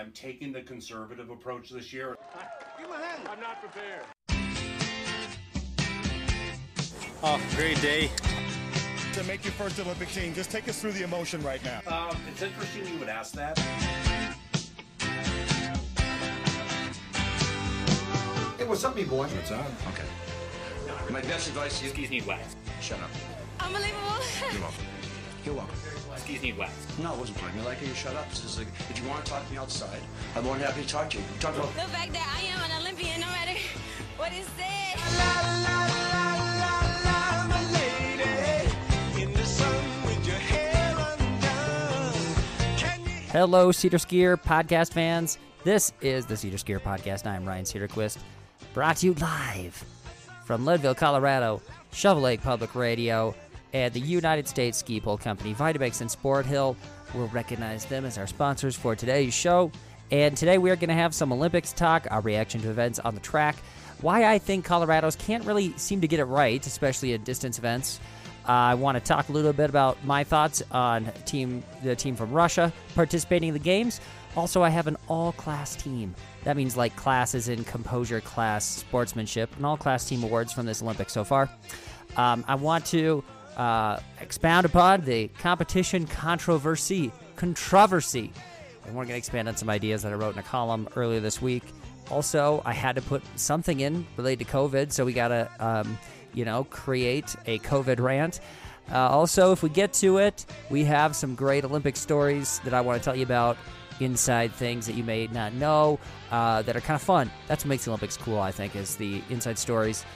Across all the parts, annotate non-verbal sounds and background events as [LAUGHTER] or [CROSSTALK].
I'm taking the conservative approach this year. Give my hand. I'm not prepared. Oh, great day. To make your first Olympic team, just take us through the emotion right now. Um, it's interesting you would ask that. Hey, what's up, me boy? What's up? Okay. My best advice to you: Skis need wax. shut up. Unbelievable. You're welcome. You're welcome. Skis need wax. No, it wasn't playing me like it. You shut up. This is like, if you want to talk to me outside, I'm more than happy to talk to you. Talk about. the fact that I am an Olympian, no matter what is said. Hello, Seder Skier podcast fans. This is the Seder Skier podcast. I'm Ryan Sederquist, brought to you live from Leadville, Colorado, Shovel Lake Public Radio, and the United States Ski Pole Company, Vitamix and Sport Hill. We'll recognize them as our sponsors for today's show. And today we are going to have some Olympics talk, our reaction to events on the track, why I think Colorado's can't really seem to get it right, especially in distance events. Uh, I want to talk a little bit about my thoughts on team the team from Russia participating in the games. Also, I have an all-class team. That means like classes in composure, class, sportsmanship, and all-class team awards from this Olympics so far. Um, I want to uh, expound upon the competition controversy, controversy, and we're going to expand on some ideas that I wrote in a column earlier this week. Also, I had to put something in related to COVID, so we got to, um, you know, create a COVID rant. Uh, also, if we get to it, we have some great Olympic stories that I want to tell you about, inside things that you may not know uh, that are kind of fun. That's what makes the Olympics cool, I think, is the inside stories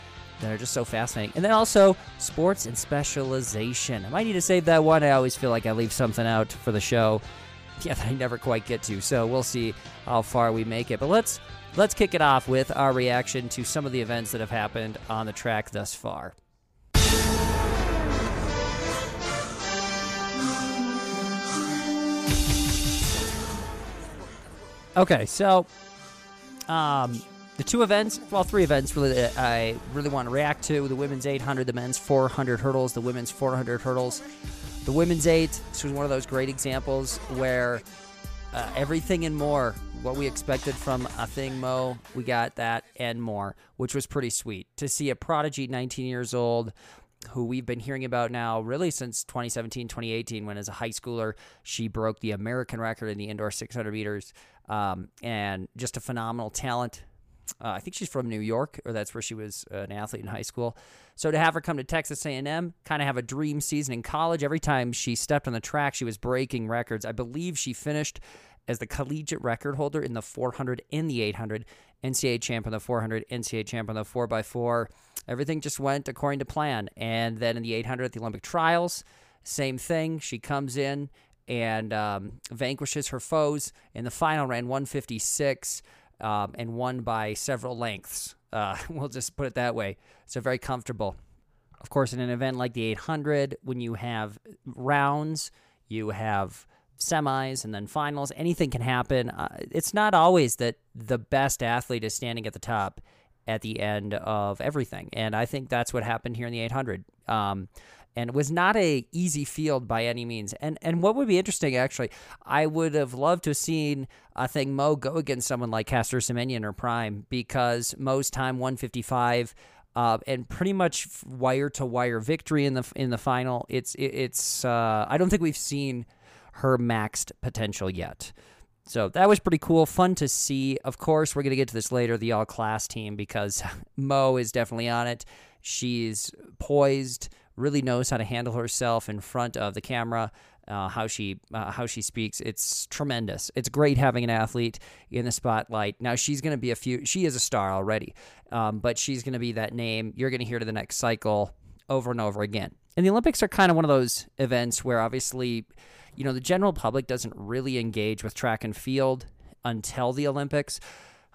that are just so fascinating. And then also sports and specialization. I might need to save that one. I always feel like I leave something out for the show. [LAUGHS] Yeah, that I never quite get to. So we'll see how far we make it. But let's let's kick it off with our reaction to some of the events that have happened on the track thus far. Okay, so um, the two events, well, three events really that I really want to react to: the women's 800, the men's 400 hurdles, the women's 400 hurdles. The women's eight. This was one of those great examples where uh, everything and more, what we expected from Athing Mu, we got that and more, which was pretty sweet to see a prodigy, 19 years old. Who we've been hearing about now really since 2017, 2018, when as a high schooler, she broke the American record in the indoor 600 meters. Um, and just a phenomenal talent. Uh, I think she's from New York, or that's where she was uh, an athlete in high school. So to have her come to Texas A&M, kind of have a dream season in college. Every time she stepped on the track, she was breaking records. I believe she finished as the collegiate record holder in the 400 and the 800, NCAA champ on the 400, NCAA champ on the 4x4. Everything just went according to plan. And then in the 800 at the Olympic trials, same thing. She comes in and um, vanquishes her foes in the final, ran 156 um, and won by several lengths. Uh, [LAUGHS] we'll just put it that way. So very comfortable. Of course, in an event like the 800, when you have rounds, you have semis and then finals, anything can happen. Uh, it's not always that the best athlete is standing at the top at the end of everything, and I think that's what happened here in the 800. Um, and it was not a easy field by any means. And and what would be interesting actually, I would have loved to have seen Athing Mu go against someone like Caster Semenya or prime because Mu's time 155. Uh, and pretty much wire to wire victory in the in the final. It's it, it's uh, I don't think we've seen her maxed potential yet. So that was pretty cool, fun to see. Of course, we're gonna get to this later, the all class team because [LAUGHS] Mu is definitely on it. She's poised, really knows how to handle herself in front of the camera. Uh, how she uh, how she speaks, it's tremendous. It's great having an athlete in the spotlight. Now she's going to be a few. She is a star already, um, but she's going to be that name you're going to hear to the next cycle over and over again. And the Olympics are kind of one of those events where obviously, you know, the general public doesn't really engage with track and field until the Olympics,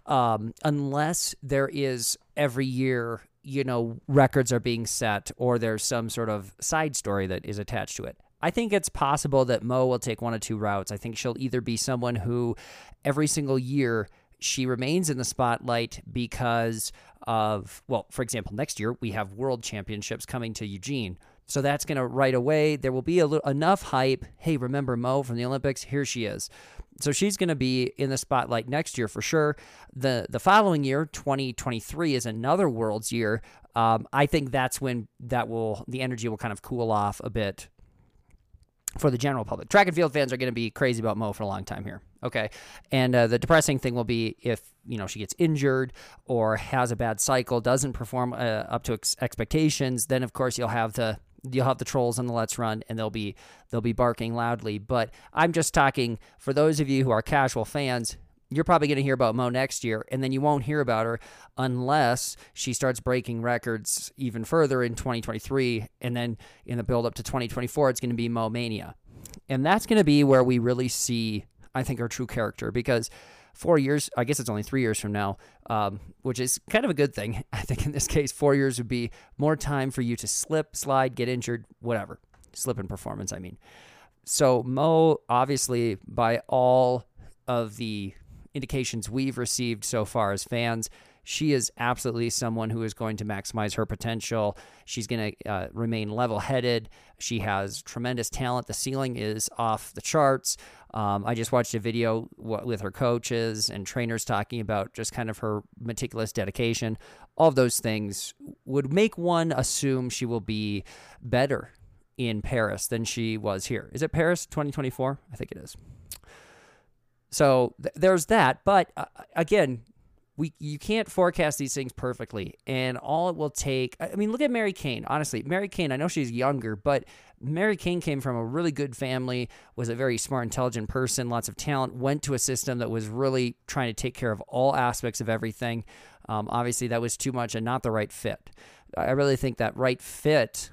um, unless there is every year you know, records are being set or there's some sort of side story that is attached to it. I think it's possible that Mu will take one of two routes. I think she'll either be someone who every single year she remains in the spotlight because of, well, for example, next year we have world championships coming to Eugene. So that's going to right away. There will be a enough hype. Hey, remember Mu from the Olympics? Here she is. So she's going to be in the spotlight next year for sure. The the following year, 2023, is another World's year. Um, I think that's when that will the energy will kind of cool off a bit for the general public. Track and field fans are going to be crazy about Mu for a long time here. Okay. And uh, the depressing thing will be if, you know, she gets injured or has a bad cycle, doesn't perform uh, up to ex- expectations, then of course you'll have the you'll have the trolls on the let's run and they'll be they'll be barking loudly but i'm just talking for those of you who are casual fans you're probably going to hear about Mu next year, and then you won't hear about her unless she starts breaking records even further in 2023. And then in the build up to 2024, it's going to be Mu Mania. And that's going to be where we really see, I think, her true character because four years, I guess it's only three years from now, um, which is kind of a good thing. [LAUGHS] I think in this case, four years would be more time for you to slip, slide, get injured, whatever. Slip in performance, I mean. So Mu, obviously, by all of the indications we've received so far as fans, she is absolutely someone who is going to maximize her potential. She's going to uh, remain level headed. She has tremendous talent. The ceiling is off the charts. Um, I just watched a video w- with her coaches and trainers talking about just kind of her meticulous dedication. All of those things would make one assume she will be better in Paris than she was here. Is it Paris 2024? I think it is. So th- there's that. But uh, again, we you can't forecast these things perfectly, and all it will take. I mean, look at Mary Cain Honestly, Mary Cain I know she's younger, but Mary Cain came from a really good family, was a very smart, intelligent person, lots of talent. Went to a system that was really trying to take care of all aspects of everything. Um, obviously, that was too much and not the right fit. I really think that right fit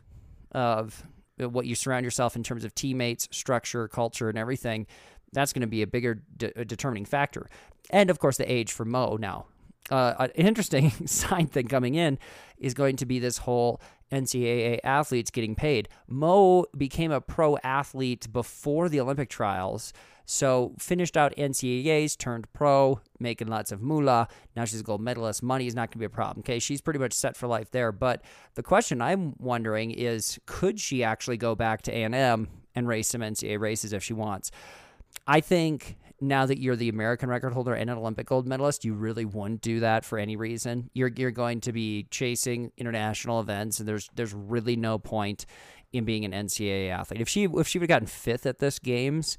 of what you surround yourself in terms of teammates, structure, culture, and everything that's going to be a bigger de- determining factor. And of course, the age for Mu now. Uh, an interesting [LAUGHS] side thing coming in is going to be this whole NCAA athletes getting paid. Mu became a pro athlete before the Olympic trials. So finished out NCAAs, turned pro, making lots of moolah. Now she's a gold medalist. Money is not going to be a problem. Okay, she's pretty much set for life there. But the question I'm wondering is, could she actually go back to A&M and race some NCAA races if she wants? I think now that you're the American record holder and an Olympic gold medalist, you really wouldn't do that for any reason. You're you're going to be chasing international events, and there's there's really no point in being an NCAA athlete. If she if she would have gotten fifth at this games,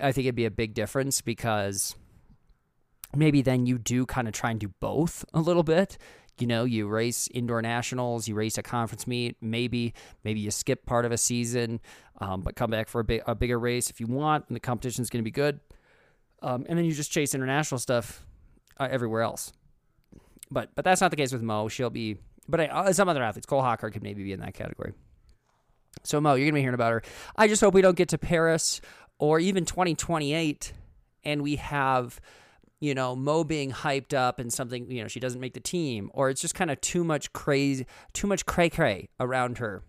I think it'd be a big difference because maybe then you do kind of try and do both a little bit. You know, you race indoor nationals, you race a conference meet, maybe maybe you skip part of a season, um, but come back for a, a bigger race if you want, and the competition is going to be good. Um, and then you just chase international stuff uh, everywhere else. But but that's not the case with Mu. She'll be, but I, uh, some other athletes, Cole Hocker could maybe be in that category. So Mu, you're gonna be hearing about her. I just hope we don't get to Paris or even 2028, and we have you know, Mu being hyped up and something, you know, she doesn't make the team, or it's just kind of too much crazy, too much cray cray around her.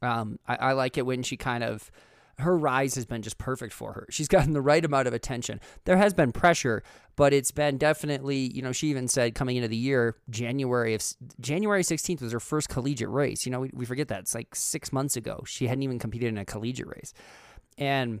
Um, I, I like it when she kind of, her rise has been just perfect for her. She's gotten the right amount of attention. There has been pressure, but it's been definitely, you know, she even said coming into the year, January of January 16th was her first collegiate race. You know, we, we forget that. It's like six months ago. She hadn't even competed in a collegiate race. And,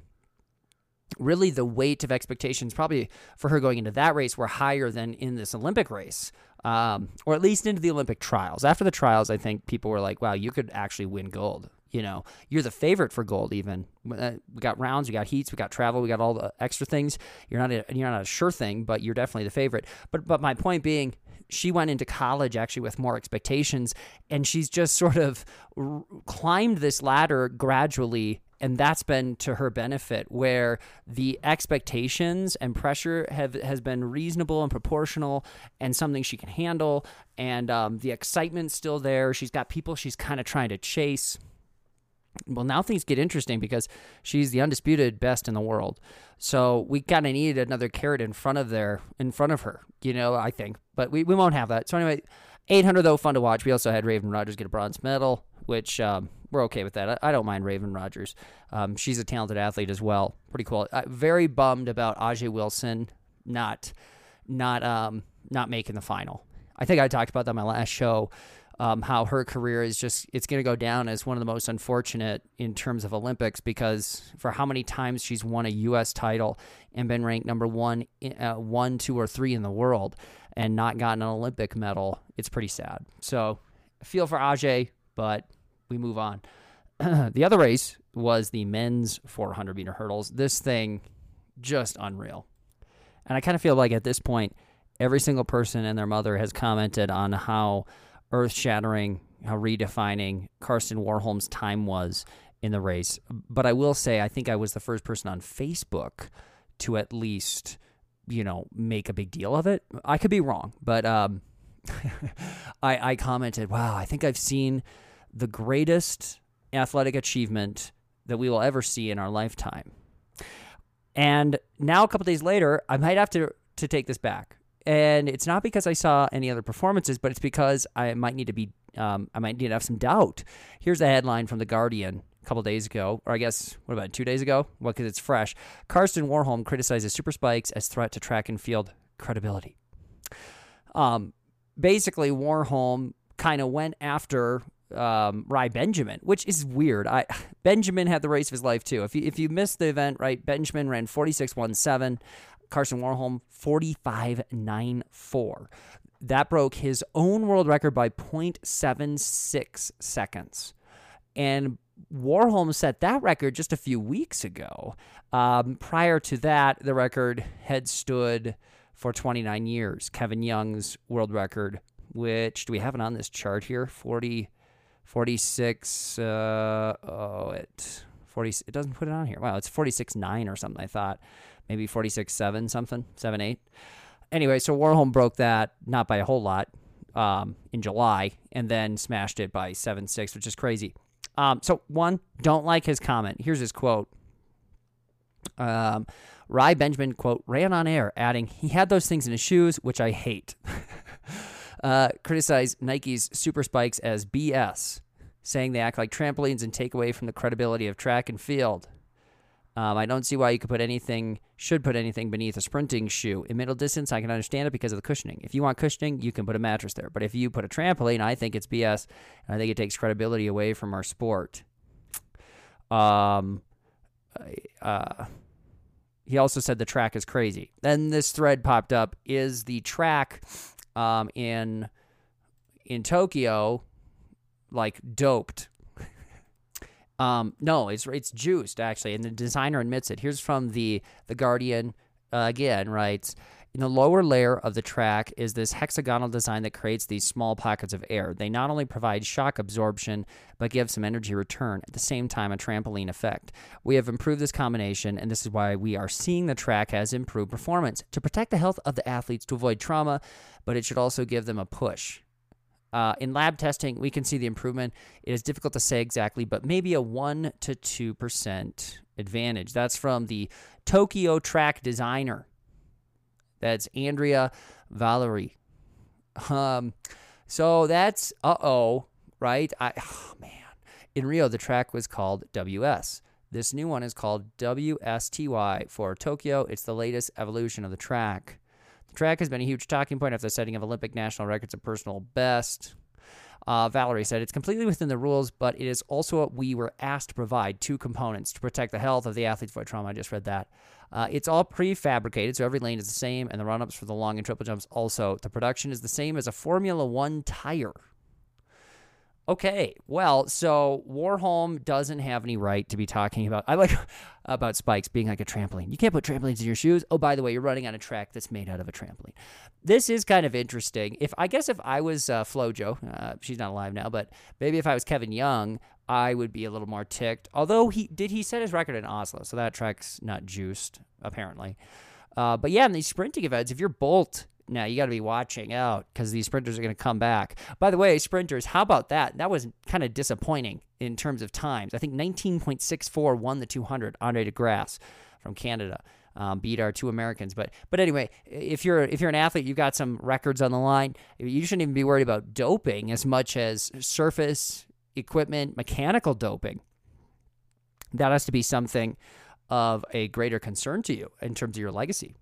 really the weight of expectations probably for her going into that race were higher than in this Olympic race, um, or at least into the Olympic trials. After the trials, I think people were like, "Wow, you could actually win gold." You know, you're the favorite for gold. Even uh, we got rounds, we got heats, we got travel, we got all the extra things. You're not a, you're not a sure thing, but you're definitely the favorite. But but my point being, she went into college actually with more expectations, and she's just [LAUGHS] sort of r- climbed this ladder gradually and that's been to her benefit where the expectations and pressure have has been reasonable and proportional and something she can handle and um, the excitement's still there she's got people she's kind of trying to chase well now things get interesting because she's the undisputed best in the world so we kind of needed another carrot in front of there in front of her you know i think but we, we won't have that so anyway 800 though fun to watch we also had Raevyn Rogers get a bronze medal which um, we're okay with that. I, I don't mind Raevyn Rogers. Um, she's a talented athlete as well. Pretty cool. Uh, very bummed about Ajeé Wilson not not um, not making the final. I think I talked about that in my last show. Um, how her career is just it's going to go down as one of the most unfortunate in terms of Olympics because for how many times she's won a U.S. title and been ranked number one, uh, one, two, or three in the world and not gotten an Olympic medal, it's pretty sad. So feel for Ajeé, but we move on. [CLEARS THROAT] the other race was the men's 400 meter hurdles. This thing, just unreal. And I kind of feel like at this point, every single person and their mother has commented on how earth shattering, how redefining Karsten Warholm's time was in the race. But I will say, I think I was the first person on Facebook to at least, you know, make a big deal of it. I could be wrong, but um, [LAUGHS] I, I commented, wow, I think I've seen the greatest athletic achievement that we will ever see in our lifetime. And now, a couple days later, I might have to, to take this back. And it's not because I saw any other performances, but it's because I might need to be, um, I might need to have some doubt. Here's a headline from The Guardian a couple days ago, or I guess, what about two days ago? Well, because it's fresh. Karsten Warholm criticizes super spikes as threat to track and field credibility. Um, basically, Warholm kind of went after um, Rai Benjamin, which is weird. I [SIGHS] Benjamin had the race of his life too. If you if you missed the event, right? Benjamin ran 46.17. Karsten Warholm 45.94. That broke his own world record by 0.76 seconds. And Warholm set that record just a few weeks ago. Um, prior to that, the record had stood for 29 years. Kevin Young's world record, which do we have it on this chart here? 40, 46. Uh, oh, it 40. It doesn't put it on here. Wow, it's 46 nine or something. I thought maybe 46 7 something 7 8. Anyway, so Warholm broke that not by a whole lot um, in July, and then smashed it by 7 6, which is crazy. Um, so one, don't like his comment. Here's his quote. Um, Rai Benjamin quote ran on air, adding, "He had those things in his shoes, which I hate." [LAUGHS] uh, criticized Nike's super spikes as BS, saying they act like trampolines and take away from the credibility of track and field. Um, I don't see why you could put anything, should put anything beneath a sprinting shoe. In middle distance, I can understand it because of the cushioning. If you want cushioning, you can put a mattress there. But if you put a trampoline, I think it's BS. And I think it takes credibility away from our sport. Um, uh, he also said the track is crazy. Then this thread popped up: Is the track um, in in Tokyo like doped? Um, no, it's it's juiced actually, and the designer admits it. Here's from the the Guardian uh, again, writes. In the lower layer of the track is this hexagonal design that creates these small pockets of air. They not only provide shock absorption, but give some energy return, at the same time, a trampoline effect. We have improved this combination, and this is why we are seeing the track has improved performance to protect the health of the athletes to avoid trauma, but it should also give them a push. Uh, in lab testing, we can see the improvement. It is difficult to say exactly, but maybe a 1 to 2% advantage. That's from the Tokyo track designer. That's Andrea Vallauri. Um, so that's, uh oh, right? I, [SIGHS] oh, man. In Rio, the track was called WS. This new one is called WSTY for Tokyo. It's the latest evolution of the track. Track has been a huge talking point after the setting of Olympic national records of personal best. Uh, Vallauri said it's completely within the rules, but it is also what we were asked to provide two components to protect the health of the athletes avoid trauma. I just read that. Uh, it's all prefabricated, so every lane is the same, and the run ups for the long and triple jumps also. The production is the same as a Formula One tire. Okay, well, so Warholm doesn't have any right to be talking about. I like [LAUGHS] about spikes being like a trampoline. You can't put trampolines in your shoes. Oh, by the way, you're running on a track that's made out of a trampoline. This is kind of interesting. If I guess if I was uh, FloJo, uh, she's not alive now, but maybe if I was Kevin Young, I would be a little more ticked. Although he did he set his record in Oslo, so that track's not juiced apparently. Uh, but yeah, in these sprinting events, if you're Bolt now you got to be watching out because these sprinters are going to come back. By the way, sprinters, how about that? That was kind of disappointing in terms of times. I think 19.64 won the 200. Andre De Grasse from Canada um, beat our two Americans. But but anyway, if you're if you're an athlete, you've got some records on the line. You shouldn't even be worried about doping as much as surface equipment, mechanical doping. That has to be something of a greater concern to you in terms of your legacy.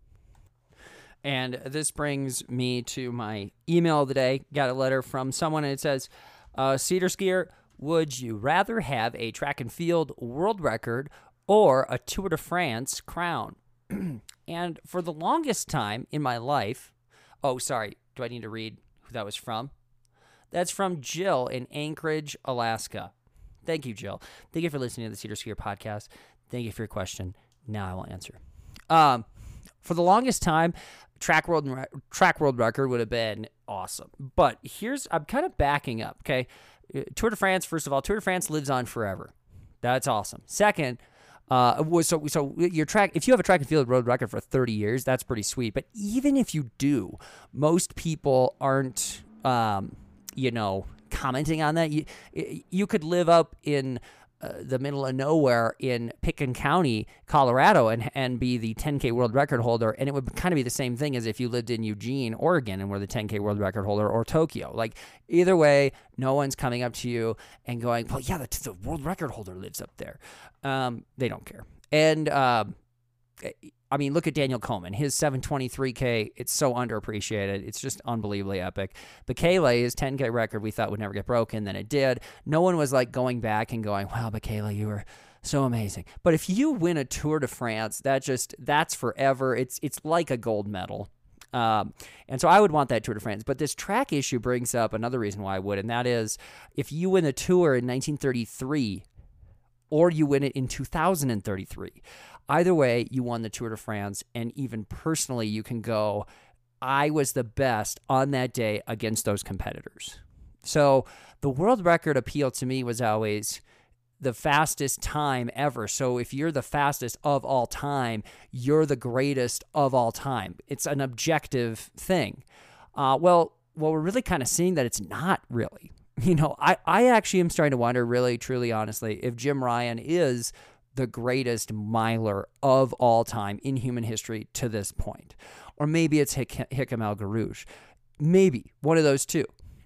And this brings me to my email of the day. Got a letter from someone, and it says, uh, Seder Skier, would you rather have a track and field world record or a Tour de France crown? [CLEARS THROAT] and for the longest time in my life, oh, sorry, do I need to read who that was from? That's from Jill in Anchorage, Alaska. Thank you, Jill. Thank you for listening to the Seder Skier podcast. Thank you for your question. Now I will answer. Um, for the longest time, track world track world record would have been awesome. But here's I'm kind of backing up. Okay, Tour de France. First of all, Tour de France lives on forever. That's awesome. Second, uh, was so so your track. If you have a track and field road record for 30 years, that's pretty sweet. But even if you do, most people aren't. Um, you know, commenting on that. You you could live up in uh, the middle of nowhere in Pitkin County, Colorado, and and be the 10K world record holder, and it would kind of be the same thing as if you lived in Eugene, Oregon, and were the 10K world record holder, or Tokyo. Like either way, no one's coming up to you and going, "Well, yeah, the, the world record holder lives up there." Um, they don't care, and. Um, I mean, look at Daniel Komen. His 723K, it's so underappreciated. It's just unbelievably epic. Bekele, 10K record, we thought would never get broken. Then it did. No one was like going back and going, wow, Bekele, you were so amazing. But if you win a Tour de France, that just, that's forever. It's, it's like a gold medal. Um, and so I would want that Tour de France. But this track issue brings up another reason why I would, and that is if you win the Tour in 1933 or you win it in 2033. Either way, you won the Tour de France, and even personally, you can go, I was the best on that day against those competitors. So the world record appeal to me was always the fastest time ever. So if you're the fastest of all time, you're the greatest of all time. It's an objective thing. Uh, well, well, we're really kind of seeing that it's not really. [LAUGHS] You know, I, I actually am starting to wonder, really, truly, honestly, if Jim Ryun is the greatest miler of all time in human history to this point. Or maybe it's Hik- Hicham El. Maybe one of those two.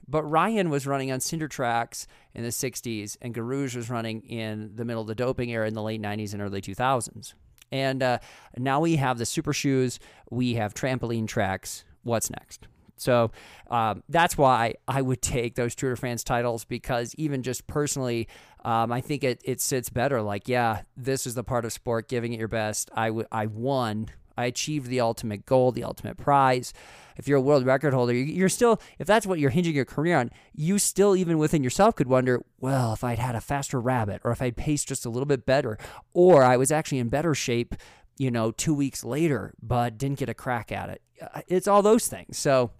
But Ryun was running on cinder tracks in the 60s, and Guerrouj was running in the middle of the doping era in the late 90s and early 2000s. And uh, now we have the super shoes, we have trampoline tracks. What's next? So um, that's why I would take those Tour de France titles because even just personally, um, I think it, it sits better. Like, yeah, this is the part of sport, giving it your best. I, w- I won. I achieved the ultimate goal, the ultimate prize. If you're a world record holder, you're still, if that's what you're hinging your career on, you still, even within yourself, could wonder, well, if I'd had a faster rabbit, or if I'd paced just a little bit better, or I was actually in better shape, you know, two weeks later, but didn't get a crack at it. Uh, It's all those things. So,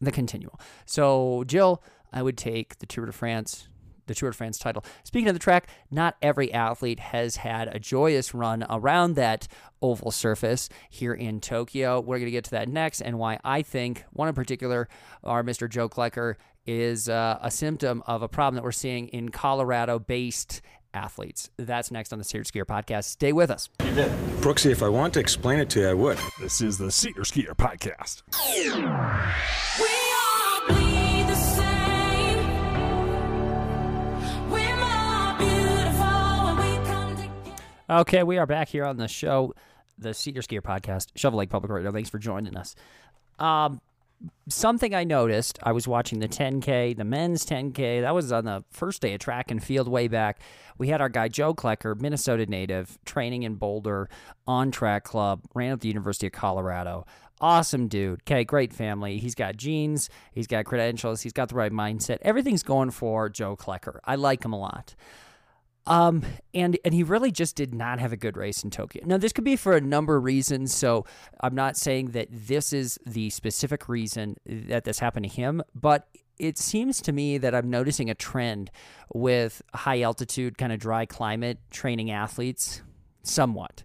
the continual. So, Jill, I would take the Tour de France, the Tour de France title. Speaking of the track, not every athlete has had a joyous run around that oval surface here in Tokyo. We're going to get to that next, and why I think one in particular, our Mr. Joe Klecker, is uh, a symptom of a problem that we're seeing in Colorado based athletes. That's next on the Seder Skier podcast. Stay with us. Brooksy, if I want to explain it to you, I would. This is the Seder Skier Podcast. Okay, we are back here on the show, the Seder Skier podcast, Shovel Lake Public Radio. Thanks for joining us. Um, something I noticed, I was watching the 10K, the men's 10K. That was on the first day of track and field way back. We had our guy Joe Klecker, Minnesota native, training in Boulder on track club, ran at the University of Colorado. Awesome dude. Okay, great family. He's got genes, he's got credentials, he's got the right mindset. Everything's going for Joe Klecker. I like him a lot. Um, and and he really just did not have a good race in Tokyo. Now this could be for a number of reasons. So I'm not saying that this is the specific reason that this happened to him, but it seems to me that I'm noticing a trend with high altitude, kind of dry climate training athletes, somewhat.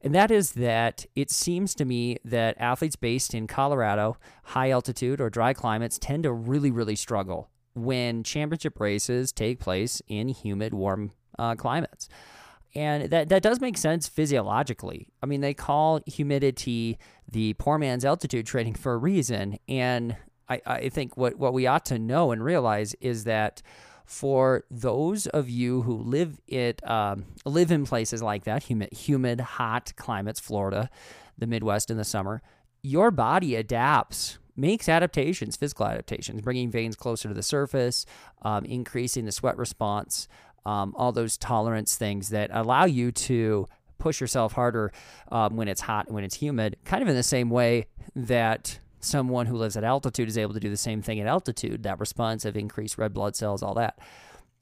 And that is that it seems to me that athletes based in Colorado, high altitude or dry climates, tend to really, really struggle when championship races take place in humid, warm uh, climates. And that, that does make sense physiologically. I mean, they call humidity the poor man's altitude training for a reason. And I, I think what, what we ought to know and realize is that for those of you who live it um, live in places like that, humid, humid, hot climates, Florida, the Midwest in the summer, your body adapts makes adaptations, physical adaptations, bringing veins closer to the surface, um, increasing the sweat response, um, all those tolerance things that allow you to push yourself harder um, when it's hot and when it's humid, kind of in the same way that someone who lives at altitude is able to do the same thing at altitude. That response of increased red blood cells, all that.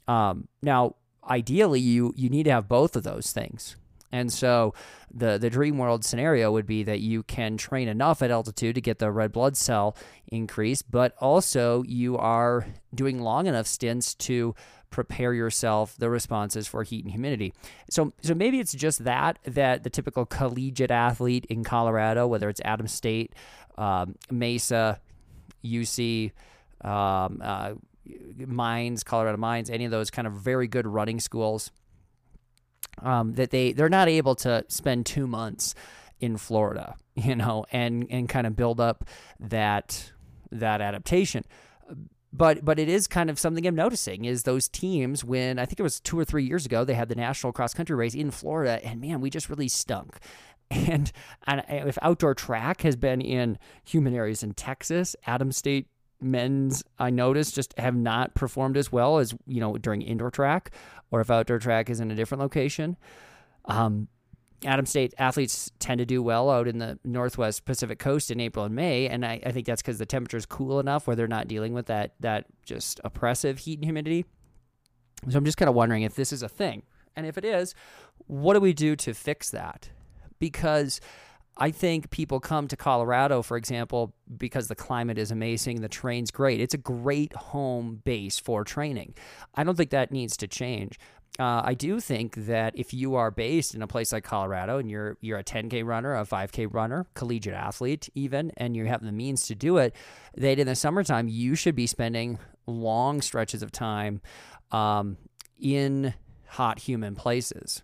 Um, now, ideally, you you need to have both of those things. And so the the dream world scenario would be that you can train enough at altitude to get the red blood cell increase, but also you are doing long enough stints to prepare yourself the responses for heat and humidity. So so maybe it's just that that the typical collegiate athlete in Colorado, whether it's Adams State, um, Mesa, UC, um, uh, Mines, Colorado Mines, any of those kind of very good running schools um, that they they're not able to spend two months in Florida, [LAUGHS] you know, and and kind of build up that that adaptation. But but it is kind of something I'm noticing is those teams when I think it was two or three years ago they had the national cross country race in Florida and man we just really stunk. [LAUGHS] And, and if outdoor track has been in human areas in Texas, Adam State men's I noticed just have not performed as well as you know during indoor track or if outdoor track is in a different location. Um, Adams State athletes tend to do well out in the Northwest Pacific Coast in April and May, and I, I think that's because the temperature is cool enough where they're not dealing with that that just oppressive heat and humidity. So I'm just kind of wondering if this is a thing, and if it is, what do we do to fix that? Because I think people come to Colorado, for example, because the climate is amazing, the terrain's great. It's a great home base for training. I don't think that needs to change. Uh, I do think that if you are based in a place like Colorado and you're you're a 10k runner, a 5k runner, collegiate athlete even, and you have the means to do it, that in the summertime you should be spending long stretches of time um, in hot, humid places.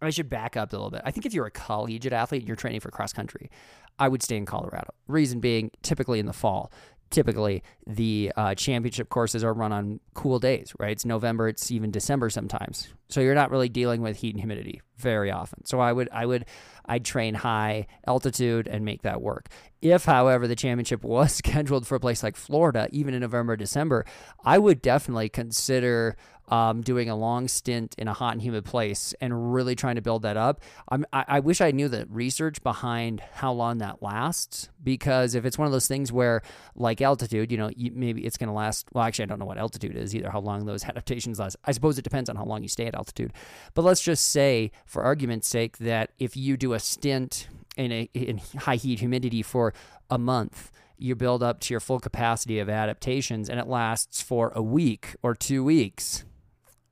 I should back up a little bit. I think if you're a collegiate athlete and you're training for cross country, I would stay in Colorado. Reason being, typically in the fall, typically the uh, championship courses are run on cool days, right? It's November, it's even December sometimes. So you're not really dealing with heat and humidity very often. So I would, I would, I'd train high altitude and make that work. If, however, the championship [LAUGHS] was scheduled for a place like Florida, even in November, December, I would definitely consider um, doing a long stint in a hot and humid place and really trying to build that up. I'm, I, I wish I knew the research behind how long that lasts because if it's one of those things where, like altitude, you know, maybe it's going to last. Well, actually, I don't know what altitude is either, how long those [LAUGHS] adaptations last. I suppose it depends on how long you stay at altitude. But let's just say, for argument's sake, that if you do a stint in, a, in high heat humidity for a month, you build up to your full capacity of adaptations and it lasts for a week or two weeks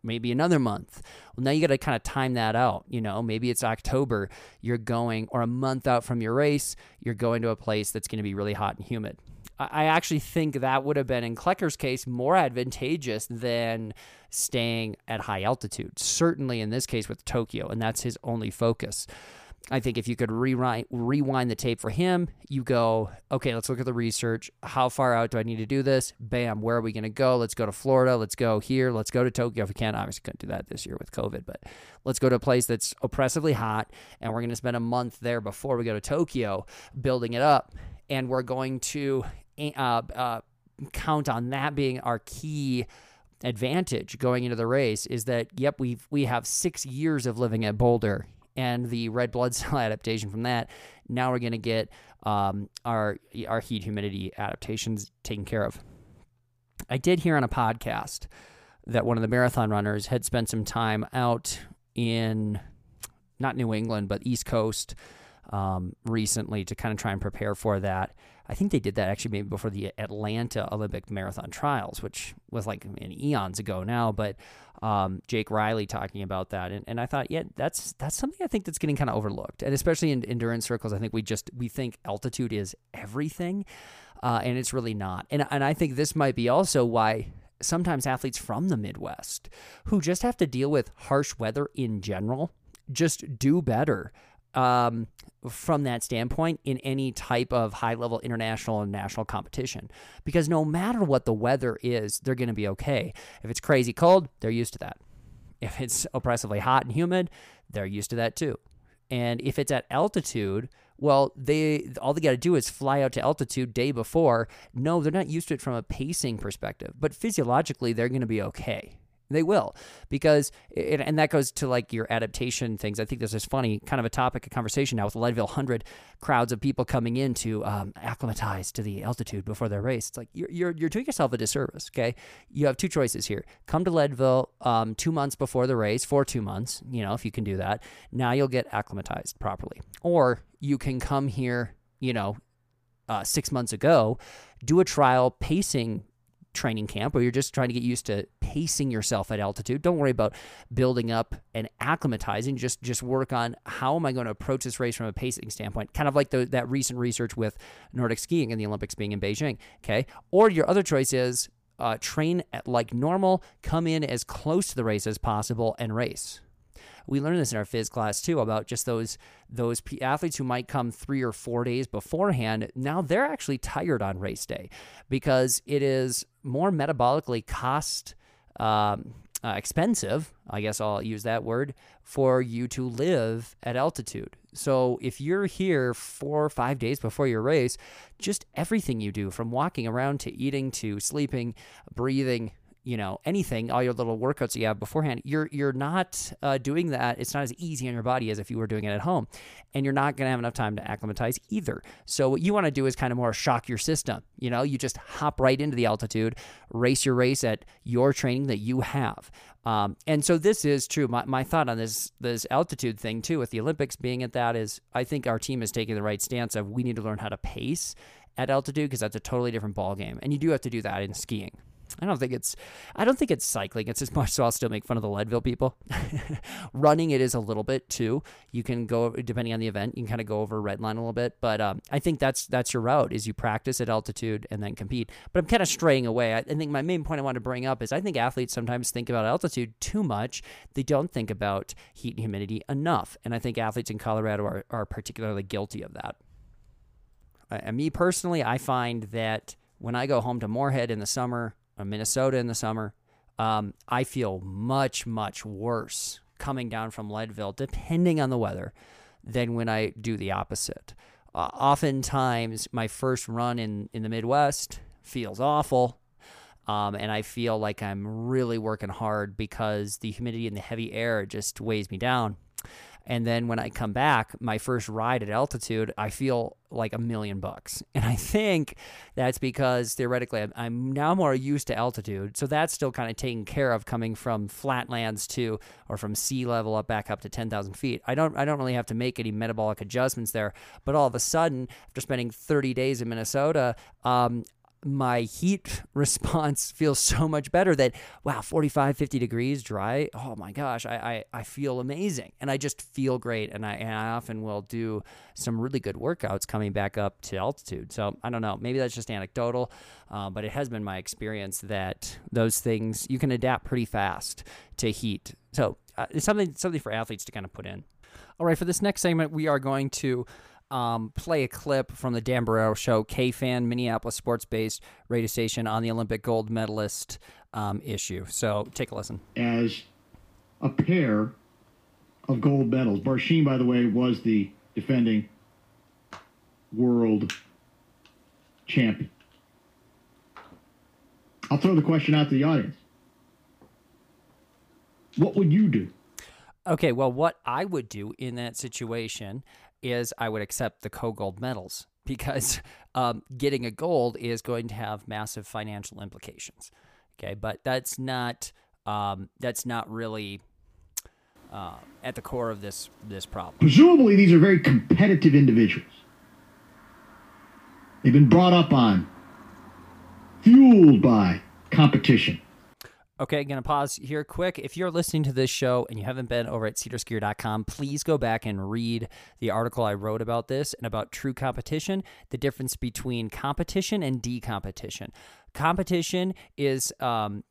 maybe another month. Well, now you got to kind of time that out. You know, maybe it's October, you're going, or a month out from your race, you're going to a place that's going to be really hot and humid. I actually think that would have been, in Klecker's case, more advantageous than staying at high altitude. Certainly in this case with Tokyo, and that's his only focus. I think if you could rewind, rewind the tape for him, you go, okay, let's look at the research. How far out do I need to do this? Bam, where are we going to go? Let's go to Florida. Let's go here. Let's go to Tokyo if we can't, Obviously, couldn't do that this year with COVID, but let's go to a place that's oppressively hot, and we're going to spend a month there before we go to Tokyo building it up, and we're going to uh, uh, count on that being our key advantage going into the race is that yep we we have 6 years of living at Boulder and the red blood [LAUGHS] cell adaptation from that. Now we're going to get um, our our heat humidity adaptations taken care of. I did hear on a podcast that one of the marathon runners had spent some time out in not New England but East Coast um, recently to kind of try and prepare for that. I think they did that actually maybe before the Atlanta Olympic Marathon Trials, which was like in eons ago now. But um, Jake Riley talking about that, and, and I thought, yeah, that's that's something I think that's getting kind of overlooked, and especially in endurance circles, I think we just we think altitude is everything, uh, and it's really not. And and I think this might be also why sometimes athletes from the Midwest who just have to deal with harsh weather in general just do better um, from that standpoint in any type of high level international and national competition. Because no matter what the weather is, they're going to be okay. If it's crazy cold, they're used to that. If it's [LAUGHS] oppressively hot and humid, they're used to that too. And if it's at altitude Well, they all they got to do is fly out to altitude day before. No, they're not used to it from a pacing perspective, but physiologically they're going to be okay. They will because, it, and that goes to like your adaptation things. I think this is funny, kind of a topic of conversation now with Leadville 100 crowds of people coming in to um, acclimatize to the altitude before their race. It's like you're, you're, you're doing yourself a disservice, okay? You have two choices here. Come to Leadville um, two months before the race, for two months, you know, if you can do that. Now you'll get acclimatized properly. Or you can come here, you know, uh, six months ago, do a trial pacing training camp or you're just trying to get used to pacing yourself at altitude don't worry about building up and acclimatizing. Just just work on how am i going to approach this race from a pacing standpoint kind of like the, that recent research with nordic skiing and the olympics being in beijing okay? Or your other choice is uh, train at like normal come in as close to the race as possible and race we learned this in our phys class too about just those those athletes who might come three or four days beforehand. Now they're actually tired on race day because it is more metabolically cost. Um, uh, expensive, I guess I'll use that word, for you to live at altitude. So if you're here four or five days before your race, just everything you do from walking around to eating to sleeping, breathing, you know anything all your little workouts that you have beforehand you're you're not uh, doing that. It's not as easy on your body as if you were doing it at home and you're not going to have enough time to acclimatize either. So what you want to do is kind of more shock your system you know? You just hop right into the altitude race your race at your training that you have. Um, and so this is true. My, my thought on this this altitude thing too with the olympics being at that is i think our team is taking the right stance of we need to learn how to pace at altitude because that's a totally different ball game and you do have to do that in skiing I don't think it's I don't think it's cycling. It's as [LAUGHS] much so I'll still make fun of the Leadville people. [LAUGHS] Running it is a little bit too. You can go depending on the event, you can kind of go over red line a little bit. But um, I think that's that's your route is you practice at altitude and then compete. But I'm kind of straying away. I, I think my main point I want to bring up is I think athletes sometimes think about altitude too much. They don't think about heat and humidity enough. And I think athletes in Colorado are, are particularly guilty of that. Uh, me personally, I find that when I go home to Moorhead in the summer, Minnesota in the summer, um, I feel much, much worse coming down from Leadville, depending on the weather, than when I do the opposite. Uh, oftentimes, my first run in, in the Midwest feels awful. Um, and I feel like I'm really working hard because the humidity and the heavy air just weighs me down. And then when I come back, my first ride at altitude, I feel like a million bucks. [LAUGHS] And I think that's because theoretically I'm now more used to altitude. So that's still kind of taken care of coming from flatlands to or from sea level up back up to 10,000 feet. I don't, I don't really have to make any metabolic adjustments there. But all of a sudden, after spending 30 days in Minnesota, um, my heat [LAUGHS] response feels so much better that wow 45 50 degrees dry? Oh my gosh I, I, I feel amazing. And i just feel great and I, and I often will do some really good workouts coming back up to altitude. So i don't know maybe that's just anecdotal uh, but it has been my experience that those things you can adapt pretty fast to heat. So uh, it's something something for athletes to kind of put in. All right for this next segment we are going to um, play a clip from the Dan Barreiro show, KFAN, Minneapolis sports based radio station on the Olympic gold medalist um, issue. So take a listen. As a pair of gold medals. Barshim, by the way, was the defending world champion. I'll throw the question out to the audience. What would you do? Okay, well, what I would do in that situation is I would accept the co-gold medals [LAUGHS] because um, getting a gold is going to have massive financial implications. Okay, but that's not um, that's not really uh, at the core of this this problem. Presumably, these are very competitive individuals. They've been brought up on, fueled by competition. Okay, gonna pause here quick. If you're listening to this show and you haven't been over at sederskier.com, please go back and read the article I wrote about this and about true competition, the difference between competition and decompetition. Competition is um,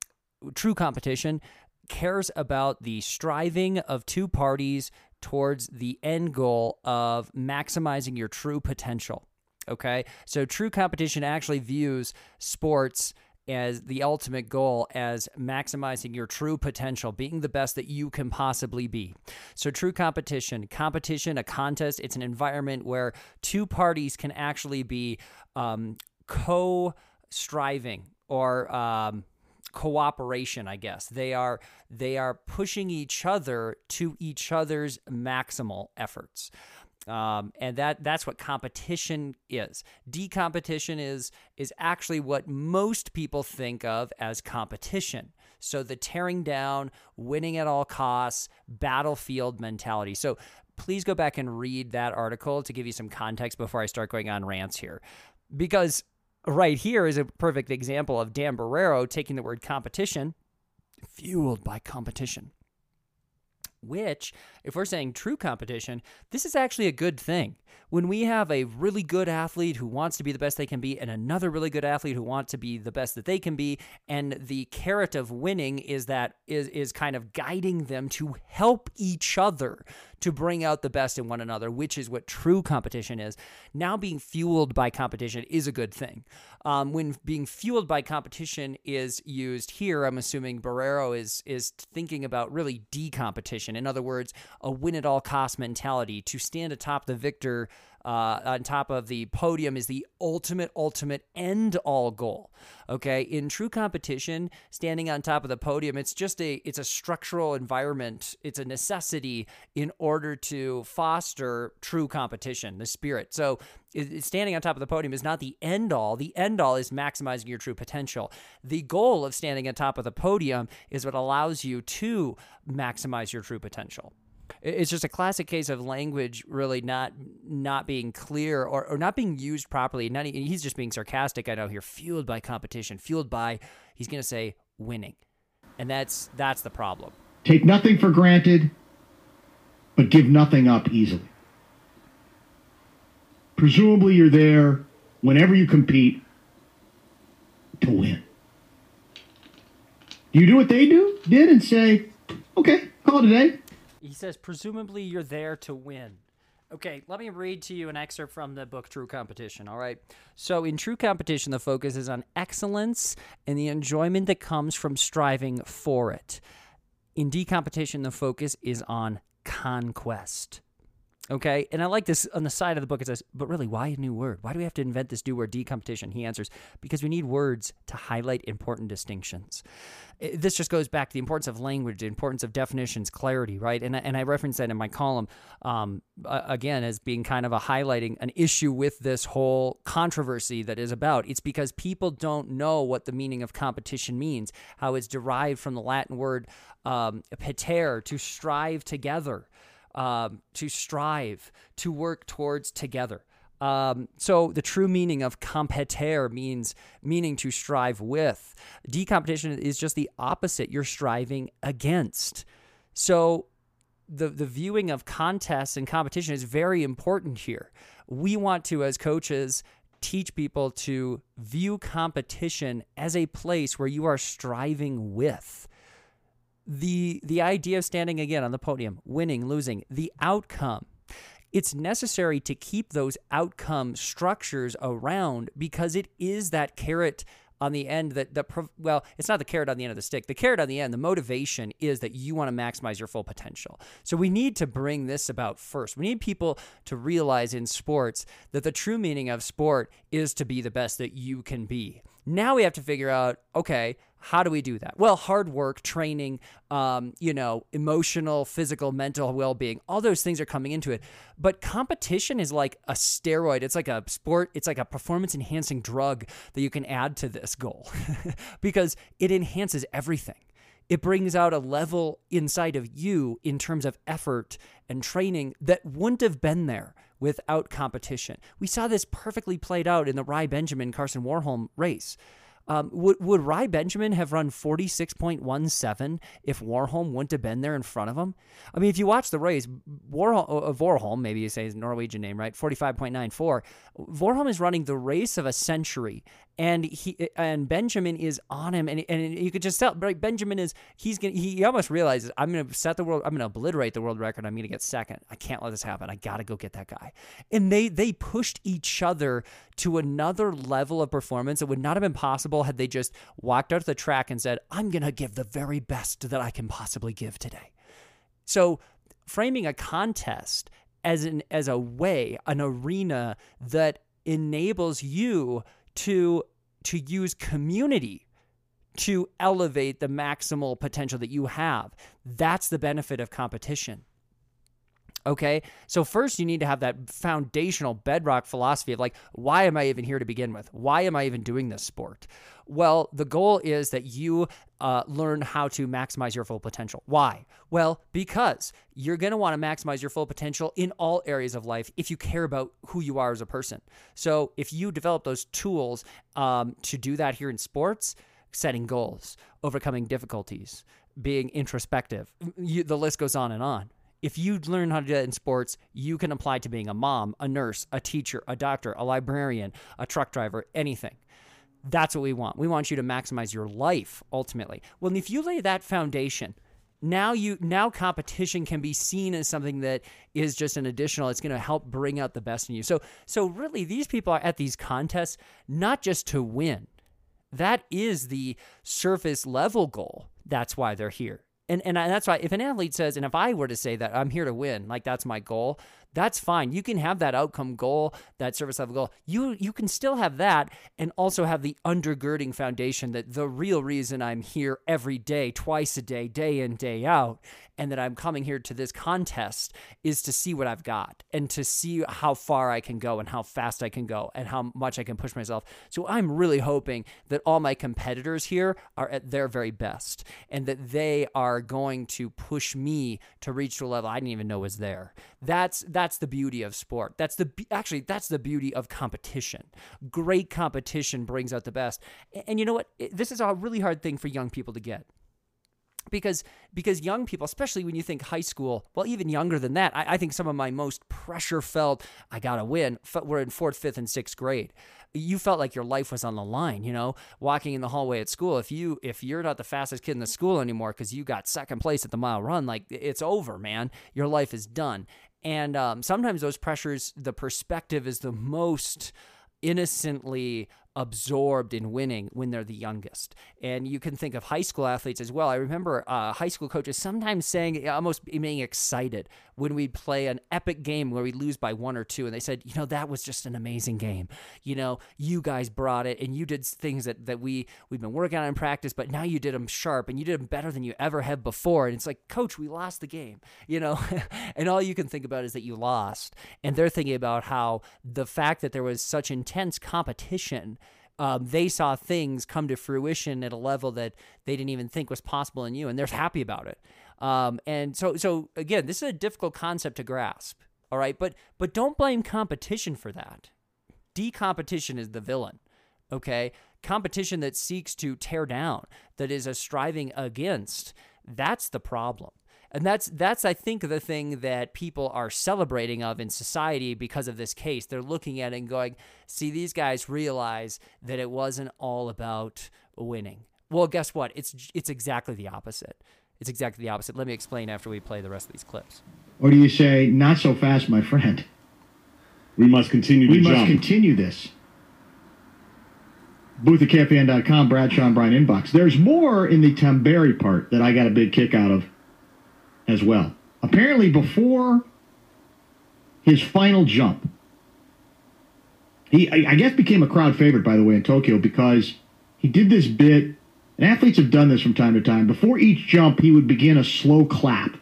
true competition cares about the striving of two parties towards the end goal of maximizing your true potential. Okay, so true competition actually views sports as the ultimate goal as maximizing your true potential, being the best that you can possibly be. So, true competition, competition, a contest, it's an environment where two parties can actually be um, co striving or um, cooperation i guess. They are they are pushing each other to each other's maximal efforts um, and that that's what competition is. Decompetition is is actually what most people think of as competition. So the tearing down, winning at all costs, battlefield mentality. So please go back and read that article to give you some context before I start going on rants here, because right here is a perfect example of Dan Barreiro taking the word competition, fueled by competition which, if we're saying true competition, this is actually a good thing. When we have a really good athlete who wants to be the best they can be, and another really good athlete who wants to be the best that they can be, and the carrot of winning is that is is kind of guiding them to help each other to bring out the best in one another, which is what true competition is. Now, being fueled by competition is a good thing. Um, when being fueled by competition is used here, I'm assuming Barreiro is is thinking about really decompetition. In other words, a win at all cost mentality to stand atop the victor uh, on top of the podium is the ultimate, ultimate end all goal. Okay, in true competition, standing on top of the podium, it's just a it's a structural environment. It's a necessity in order to foster true competition, the spirit. So standing on top of the podium is not the end all. The end all is maximizing your true potential. The goal of standing on top of the podium is what allows you to maximize your true potential it's just a classic case of language really not not being clear or, or not being used properly. Not he's just being sarcastic. I know here, fueled by competition, fueled by he's going to say winning, and that's that's the problem. Take nothing for granted, but give nothing up easily. Presumably, you're there whenever you compete to win. Do you do what they do did and say, okay, call it a day? He says, presumably you're there to win. Okay, let me read to you an excerpt from the book True Competition, all right? So, in True Competition, the focus is on excellence and the enjoyment that comes from striving for it. In Decompetition, the focus is on conquest. Okay, and I like this on the side of the book. It says, but really, why a new word? Why do we have to invent this new word, decompetition? He answers, because we need words to highlight important distinctions. This just goes back to the importance of language, the importance of definitions, clarity, right? And, and I reference that in my column, um, again, as being kind of a highlighting an issue with this whole controversy that is about. It's because people don't know what the meaning of competition means, how it's derived from the Latin word um, pater, to strive together um, to strive, to work towards together. Um, so the true meaning of competere means meaning to strive with. Decompetition is just the opposite. You're striving against. So the the viewing of contests and competition is very important here. We want to, as coaches, teach people to view competition as a place where you are striving with the the idea of standing again on the podium, winning, losing, the outcome. It's necessary to keep those outcome structures around because it is that carrot on the end that the well it's not the carrot on the end of the stick. The carrot on the end the motivation is that you want to maximize your full potential. So we need to bring this about first. We need people to realize in sports that the true meaning of sport is to be the best that you can be. Now we have to figure out okay how do we do that? Well, hard work, training, um, you know, emotional, physical, mental well being, all those things are coming into it. But competition is like a steroid. It's like a sport, it's like a performance enhancing drug that you can add to this goal [LAUGHS] because it enhances everything. It brings out a level inside of you in terms of effort and training that wouldn't have been there without competition. We saw this perfectly played out in the Rai Benjamin Karsten Warholm race. Um, would would Rai Benjamin have run 46.17 if Warholm wouldn't have been there in front of him? I mean, if you watch the race, Warholm, uh, Warholm maybe you say his Norwegian name, right? 45.94. Warholm is running the race of a century, and he and Benjamin is on him, and and you could just tell. Right, Benjamin is he's gonna he almost realizes I'm gonna set the world, I'm gonna obliterate the world record. I'm gonna get second. I can't let this happen. I gotta go get that guy. And they they pushed each other to another level of performance that would not have been possible had they just walked out of the track and said, I'm to give the very best that I can possibly give today. So, framing a contest as an as a way, an arena that enables you to to use community to elevate the maximal potential that you have. That's the benefit of competition. Okay. So, first, you need to have that foundational bedrock philosophy of like, why am I even here to begin with? Why am I even doing this sport? Well, the goal is that you uh, learn how to maximize your full potential. Why? Well, because you're going to want to maximize your full potential in all areas of life if you care about who you are as a person. So, if you develop those tools um, to do that here in sports, setting goals, overcoming difficulties, being introspective, you, the list goes on and on if you learn how to do that in sports, you can apply to being a mom, a nurse, a teacher, a doctor, a librarian, a truck driver, anything. That's what we want. We want you to maximize your life ultimately. Well, if you lay that foundation, now you now competition can be seen as something that is just an additional it's going to help bring out the best in you. So so really these people are at these contests not just to win. That is the surface level goal. That's why they're here and and that's why if an athlete says and if i were to say that i'm here to win like that's my goal that's fine. You can have that outcome goal, that service level goal. You you can still have that and also have the undergirding foundation that the real reason I'm here every day, twice a day, day in, day out, and that I'm coming here to this contest is to see what I've got and to see how far I can go and how fast I can go and how much I can push myself. So I'm really hoping that all my competitors here are at their very best and that they are going to push me to reach to a level I didn't even know was there. That's that's the beauty of sport. That's the actually that's the beauty of competition. Great competition brings out the best. And you know what? This is a really hard thing for young people to get because because young people, especially when you think high school, well, even younger than that, I, I think some of my most pressure felt I gotta win. We're in fourth, fifth, and sixth grade. You felt like your life was on the line. You know, walking in the hallway at school. If you if you're not the fastest kid in the school anymore because you got second place at the mile run, like it's over, man. Your life is done. And um, sometimes those pressures, the perspective is the most innocently absorbed in winning when they're the youngest. And you can think of high school athletes as well. I remember uh, high school coaches sometimes saying, almost being excited when we'd play an epic game where we lose by one or two. And they said, you know, that was just an amazing game. You know, you guys brought it and you did things that, that we, we've been working on in practice, but now you did them sharp and you did them better than you ever have before. And it's like, coach, we lost the game, you know, [LAUGHS] and all you can think about is that you lost. And they're thinking about how the fact that there was such intense competition um, they saw things come to fruition at a level that they didn't even think was possible in you, and they're happy about it. Um, and so, so again, this is a difficult concept to grasp. All right, but but don't blame competition for that. Decompetition is the villain. Okay, competition that seeks to tear down, that is a striving against. That's the problem and that's that's I think the thing that people are celebrating of in society because of this case. They're looking at it and going, "See, these guys realize that it wasn't all about winning." Well, guess what? It's it's exactly the opposite. It's exactly the opposite. Let me explain after we play the rest of these clips. Or do you say, "Not so fast, my friend"? We must continue. We must jump. continue this. Booth at KFAN.com, Bradshaw and Bryan inbox. There's more in the Tamberi part that I got a big kick out of as well. Apparently, before his final jump, he, I guess, became a crowd favorite, by the way, in Tokyo because he did this bit, and athletes have done this from time to time. Before each jump, he would begin a slow clap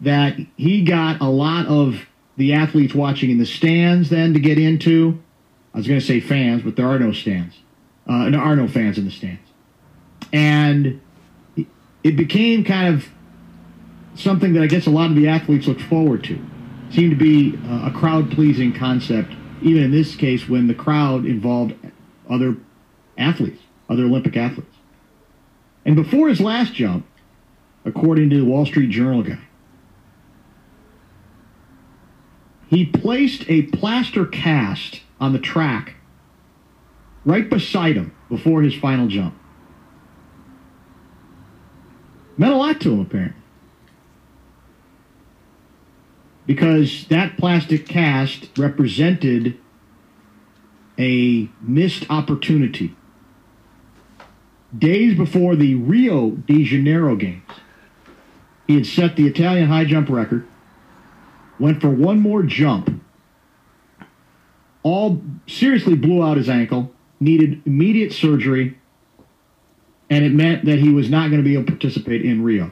that he got a lot of the athletes watching in the stands then to get into. I was going to say fans, but there are no stands. Uh, there are no fans in the stands. And it became kind of something that I guess a lot of the athletes look forward to. Seemed to be uh, a crowd pleasing concept, even in this case when the crowd involved other athletes, other Olympic athletes. And before his last jump, according to the Wall Street Journal guy, he placed a plaster cast on the track right beside him before his final jump. Meant a lot to him, apparently because that plastic cast represented a missed opportunity days before the Rio de Janeiro games, he had set the Italian high jump record, went for one more jump, all seriously blew out his ankle, needed immediate surgery, and it meant that he was not going to be able to participate in Rio.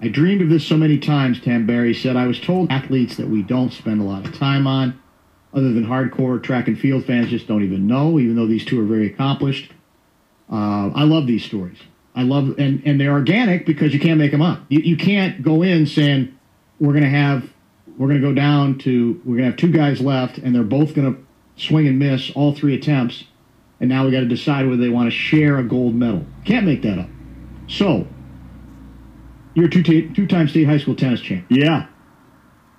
I dreamed of this so many times, Tamberi said. I was told athletes that we don't spend a lot of time on, other than hardcore track and field fans just don't even know, even though these two are very accomplished. Uh, I love these stories. I love, and, and they're organic because you can't make them up. You, you can't go in saying, we're going to have, we're going to go down to, we're going to have two guys left, and they're both going to swing and miss all three attempts, and now we got to decide whether they want to share a gold medal. Can't make that up. So, you're a two two-time state high school tennis champ. Yeah.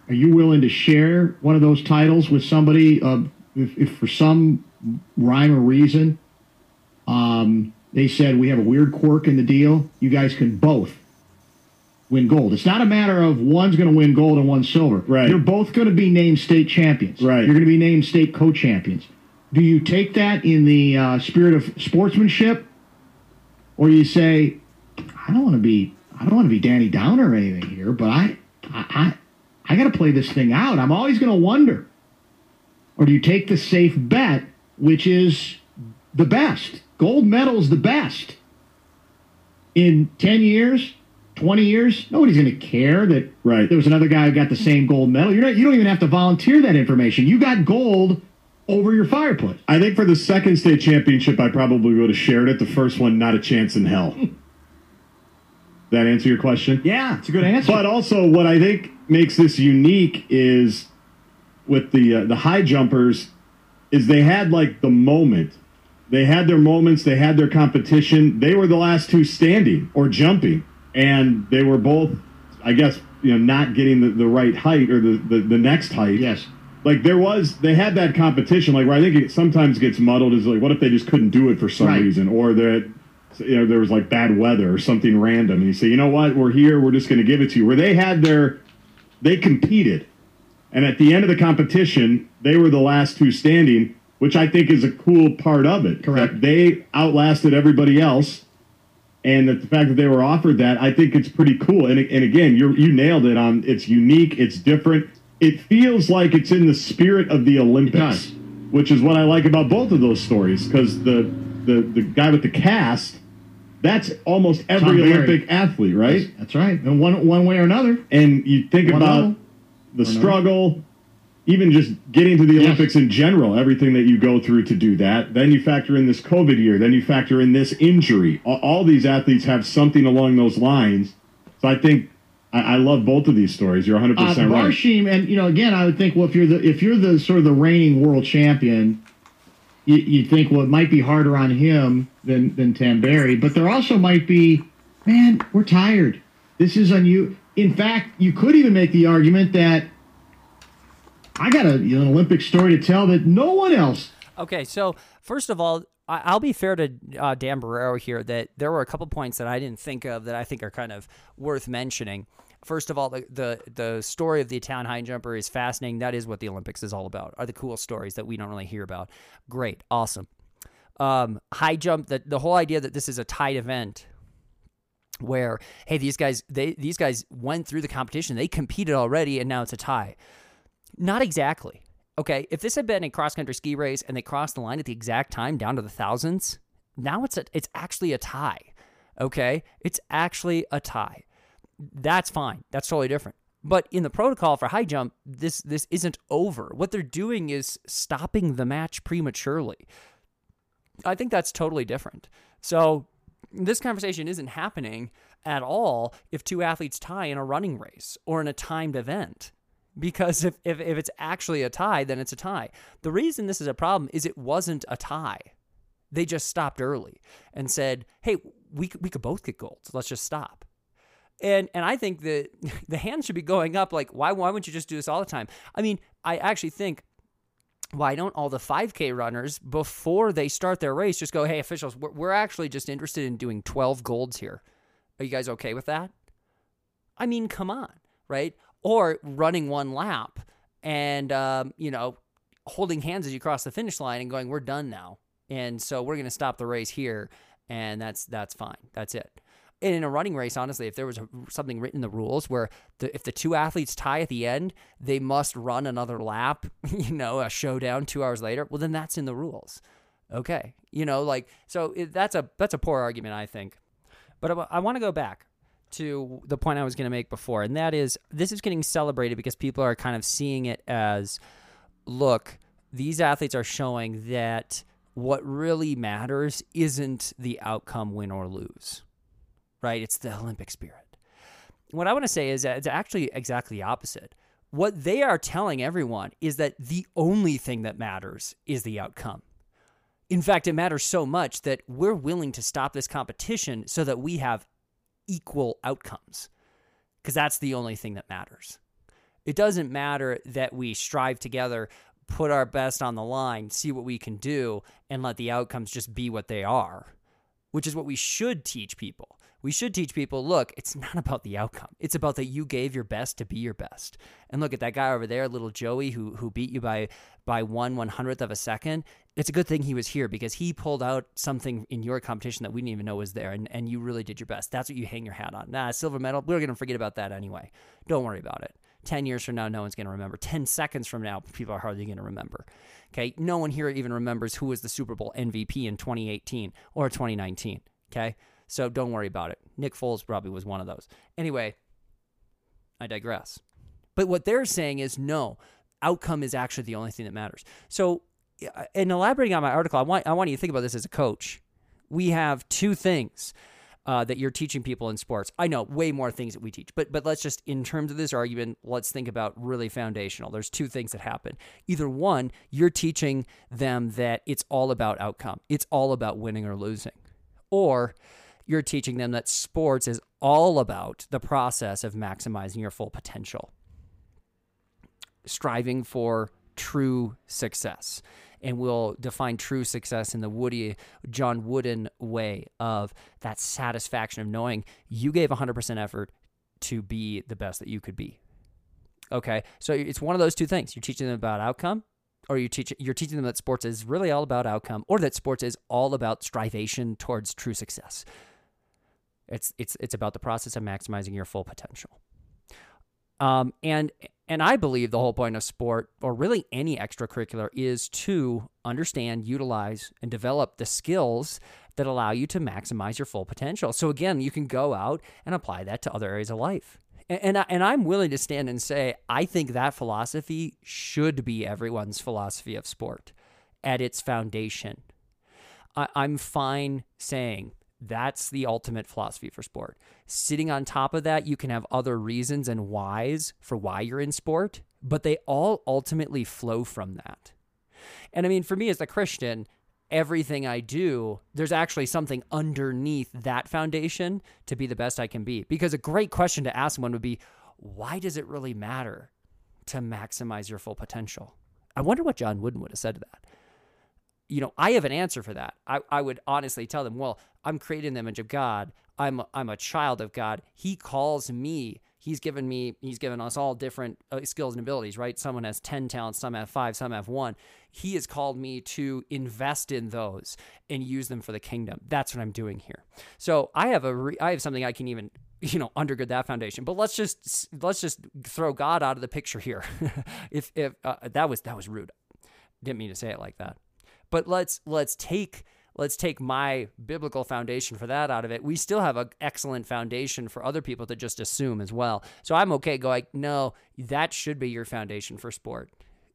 Are you willing to share one of those titles with somebody? Uh, if, if for some rhyme or reason, um, they said we have a weird quirk in the deal, you guys can both win gold. It's not a matter of one's going to win gold and one's silver. Right. You're both going to be named state champions. Right. You're going to be named state co-champions. Do you take that in the uh, spirit of sportsmanship, or you say, I don't want to be, I don't want to be Danny Downer or anything here, but I, I, I, I got to play this thing out. I'm always going to wonder. Or do you take the safe bet, which is the best? Gold medal's the best. In 10 years, 20 years, nobody's going to care that Right. there was another guy who got the same gold medal. You're not, you don't even have to volunteer that information. You got gold over your fireplace. I think for the second state championship, I probably would have shared it. The first one, not a chance in hell. [LAUGHS] that answer your question? Yeah, it's a good answer. But also, what I think makes this unique is with the uh, the high jumpers is they had like the moment. They had their moments. They had their competition. They were the last two standing or jumping, and they were both, I guess, you know, not getting the, the right height or the, the the next height. yes. Like there was, they had that competition. Like where I think it sometimes gets muddled is like, what if they just couldn't do it for some Right. reason, or that you know there was like bad weather or something random, and you say, you know what, we're here, we're just going to give it to you. Where they had their, they competed, and at the end of the competition, they were the last two standing, which I think is a cool part of it. Correct. They outlasted everybody else. And that the fact that they were offered that, I think it's pretty cool. And, and again, you you nailed it on. It's unique. It's different. It feels like it's in the spirit of the Olympics, which is what I like about both of those stories. Because the, the the guy with the cast, that's almost every Tom. Olympic athlete, right? That's right. And one one way or another. And you think One about level. the struggle, even just getting to the Yes. Olympics in general, everything that you go through to do that. Then you factor in this COVID year. Then you factor in this injury. All, all these athletes have something along those lines. So I think I, I love both of these stories. You're 100 Uh, percent right. Barshim, and you know, again, I would think, well, if you're the if you're the sort of the reigning world champion, you, you'd think, well, it might be harder on him than than Tamberi, but there also might be, man, we're tired. This is on you. In fact, you could even make the argument that I got a, you know, an Olympic story to tell that no one else. Okay, so first of all, I'll be fair to uh, Dan Barreiro here that there were a couple points that I didn't think of that I think are kind of worth mentioning. First of all, the, the the story of the Italian high jumper is fascinating. That is what the Olympics is all about. Are the cool stories that we don't really hear about. Great, awesome. Um, high jump. That the whole idea that this is a tight event where hey these guys they these guys went through the competition they competed already and now it's a tie not exactly okay if this had been a cross country ski race and they crossed the line at the exact time down to the thousands now it's a it's actually a tie okay it's actually a tie that's fine that's totally different but in the protocol for high jump this this isn't over what they're doing is stopping the match prematurely I think that's totally different. So this conversation isn't happening at all if two athletes tie in a running race or in a timed event. Because if, if, if it's actually a tie, then it's a tie. The reason this is a problem is it wasn't a tie. They just stopped early and said, hey, we, we could both get gold. So let's just stop. And and I think that [LAUGHS] the hands should be going up like, why, why wouldn't you just do this all the time? I mean, I actually think why don't all the 5K runners, before they start their race, just go, hey, officials, we're, we're actually just interested in doing 12 golds here. Are you guys okay with that? I mean, come on, right? Or running one lap and, um, you know, holding hands as you cross the finish line and going, we're done now. And so we're going to stop the race here and that's that's fine. That's it. And in a running race, honestly, if there was something written in the rules where the, if the two athletes tie at the end, they must run another lap, [LAUGHS] you know, a showdown two hours later. Well, then that's in the rules. Okay, you know, like so it, that's a that's a poor argument, I think. But I, I want to go back to the point I was going to make before, and that is this is getting celebrated because people are kind of seeing it as, look, these athletes are showing that what really matters isn't the outcome, win or lose right? It's the Olympic spirit. What I want to say is that it's actually exactly the opposite. What they are telling everyone is that the only thing that matters is the outcome. In fact, it matters so much that we're willing to stop this competition so that we have equal outcomes, because that's the only thing that matters. It doesn't matter that we strive together, put our best on the line, see what we can do, and let the outcomes just be what they are, which is what we should teach people we should teach people look, it's not about the outcome. It's about that you gave your best to be your best. And look at that guy over there, little Joey, who who beat you by by one one hundredth of a second. It's a good thing he was here because he pulled out something in your competition that we didn't even know was there, and, and you really did your best. That's what you hang your hat on. Nah, silver medal, we're gonna forget about that anyway. Don't worry about it. 10 years from now, no one's going to remember. 10 seconds from now, people are hardly going to remember. Okay. No one here even remembers who was the Super Bowl MVP in 2018 or 2019. Okay. So don't worry about it. Nick Foles probably was one of those. Anyway, I digress. But what they're saying is no, outcome is actually the only thing that matters. So, in elaborating on my article, I want I want you to think about this as a coach. We have two things uh, that you're teaching people in sports. I know way more things that we teach, but but let's just in terms of this argument, let's think about really foundational. There's two things that happen. Either one, you're teaching them that it's all about outcome. It's all about winning or losing, or you're teaching them that sports is all about the process of maximizing your full potential, striving for true success. And we'll define true success in the Woody John Wooden way of that satisfaction of knowing you gave 100% effort to be the best that you could be. Okay, so it's one of those two things. You're teaching them about outcome, or you teach you're teaching them that sports is really all about outcome, or that sports is all about strivation towards true success. It's it's it's about the process of maximizing your full potential. Um, and and I believe the whole point of sport, or really any extracurricular, is to understand, utilize, and develop the skills that allow you to maximize your full potential. So again, you can go out and apply that to other areas of life. And and, I, and I'm willing to stand and say I think that philosophy should be everyone's philosophy of sport at its foundation. I, I'm fine saying that's the ultimate philosophy for sport. Sitting on top of that, you can have other reasons and whys for why you're in sport, but they all ultimately flow from that. And I mean, for me as a Christian, everything I do, there's actually something underneath that foundation to be the best I can be. Because a great question to ask someone would be, why does it really matter to maximize your full potential? I wonder what John Wooden would have said to that you know, I have an answer for that. I, I would honestly tell them, well, I'm created in the image of God. I'm a, I'm a child of God. He calls me. He's given me. He's given us all different uh, skills and abilities. Right? Someone has ten talents. Some have five. Some have one. He has called me to invest in those and use them for the kingdom. That's what I'm doing here. So I have a. Re- I have something I can even [LAUGHS] you know undergird that foundation but let's just let's just throw god out of the picture here [LAUGHS] if if uh, that was that was rude didn't mean to say it like that but let's let's take let's take my biblical foundation for that out of it. We still have an excellent foundation for other people to just assume as well. So I'm okay going, no, that should be your foundation for sport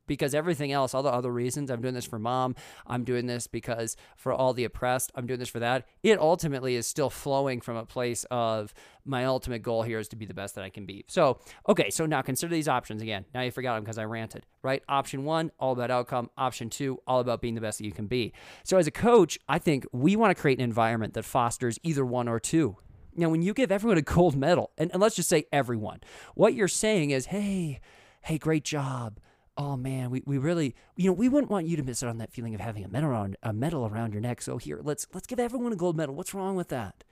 because everything else, all the other reasons, I'm doing this for mom, I'm doing this because for all the oppressed, I'm doing this for that. It ultimately is still flowing from a place of my ultimate goal here is to be the best that I can be. So, okay, so now consider these options again. Now you forgot them because I ranted, right? Option one, all about outcome. Option two, all about being the best that you can be. So, as a coach, I think we want to create an environment that fosters either one or two. Now, when you give everyone a gold medal, and, and let's just say everyone, what you're saying is, hey, hey, great job oh man, we, we really, you know, we wouldn't want you to miss out on that feeling of having a medal around a medal around your neck. So here, let's let's give everyone a gold medal. What's wrong with that?